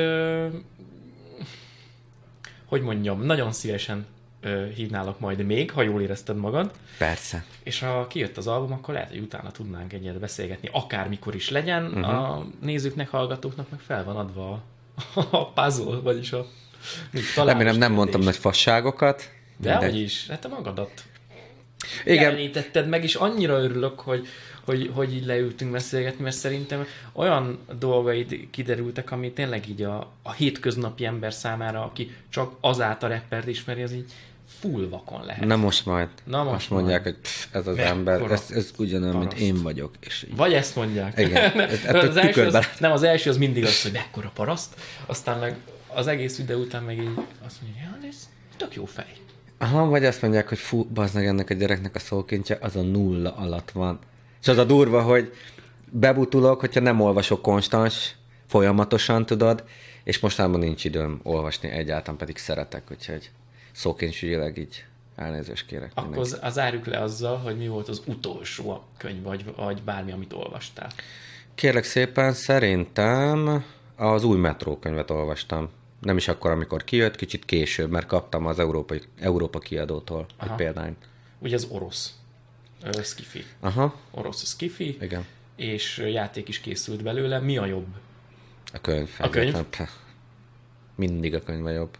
hogy mondjam, nagyon szívesen ö, hívnálok majd még, ha jól érezted magad, Persze. és ha kijött az album, akkor lehet, hogy utána tudnánk egyet beszélgetni, akármikor is legyen, uh-huh. a nézőknek, hallgatóknak meg fel van adva a, a puzzle, vagyis a Remélem nem mondtam nagy fasságokat. De hogy is, hát te magadat Igen. jelenítetted meg, és annyira örülök, hogy, hogy, hogy így leültünk beszélgetni, mert szerintem olyan dolgaid kiderültek, ami tényleg így a, a hétköznapi ember számára, aki csak azáltal reppert ismeri, az így full vakon lehet. Na most majd. Na most Azt mondják, majd. hogy pff, ez az Mekkora ember, ez, ez ugyanolyan, mint paraszt. én vagyok. És így. Vagy ezt mondják. Igen. <laughs> Ez- ettől az első az, nem, az első az mindig az, hogy mekkora paraszt, aztán meg az egész videó után meg így azt mondja, ja, ez tök jó fej. Aha, vagy azt mondják, hogy fú, bazd meg ennek a gyereknek a szókintje, az a nulla alatt van. És az a durva, hogy bebutulok, hogyha nem olvasok konstans, folyamatosan tudod, és mostanában nincs időm olvasni, egyáltalán pedig szeretek, úgyhogy szókincsügyileg így elnézést kérek. Akkor mindenkit. az, az zárjuk le azzal, hogy mi volt az utolsó könyv, vagy, vagy bármi, amit olvastál. Kérlek szépen, szerintem az új metrókönyvet olvastam. Nem is akkor, amikor kijött, kicsit később, mert kaptam az Európai, Európa kiadótól Aha. egy példányt. Ugye az orosz skifi. Aha, Orosz skifi, igen. és játék is készült belőle. Mi a jobb? A könyv. A könyv? egyetlen. Pff. Mindig a könyv a jobb.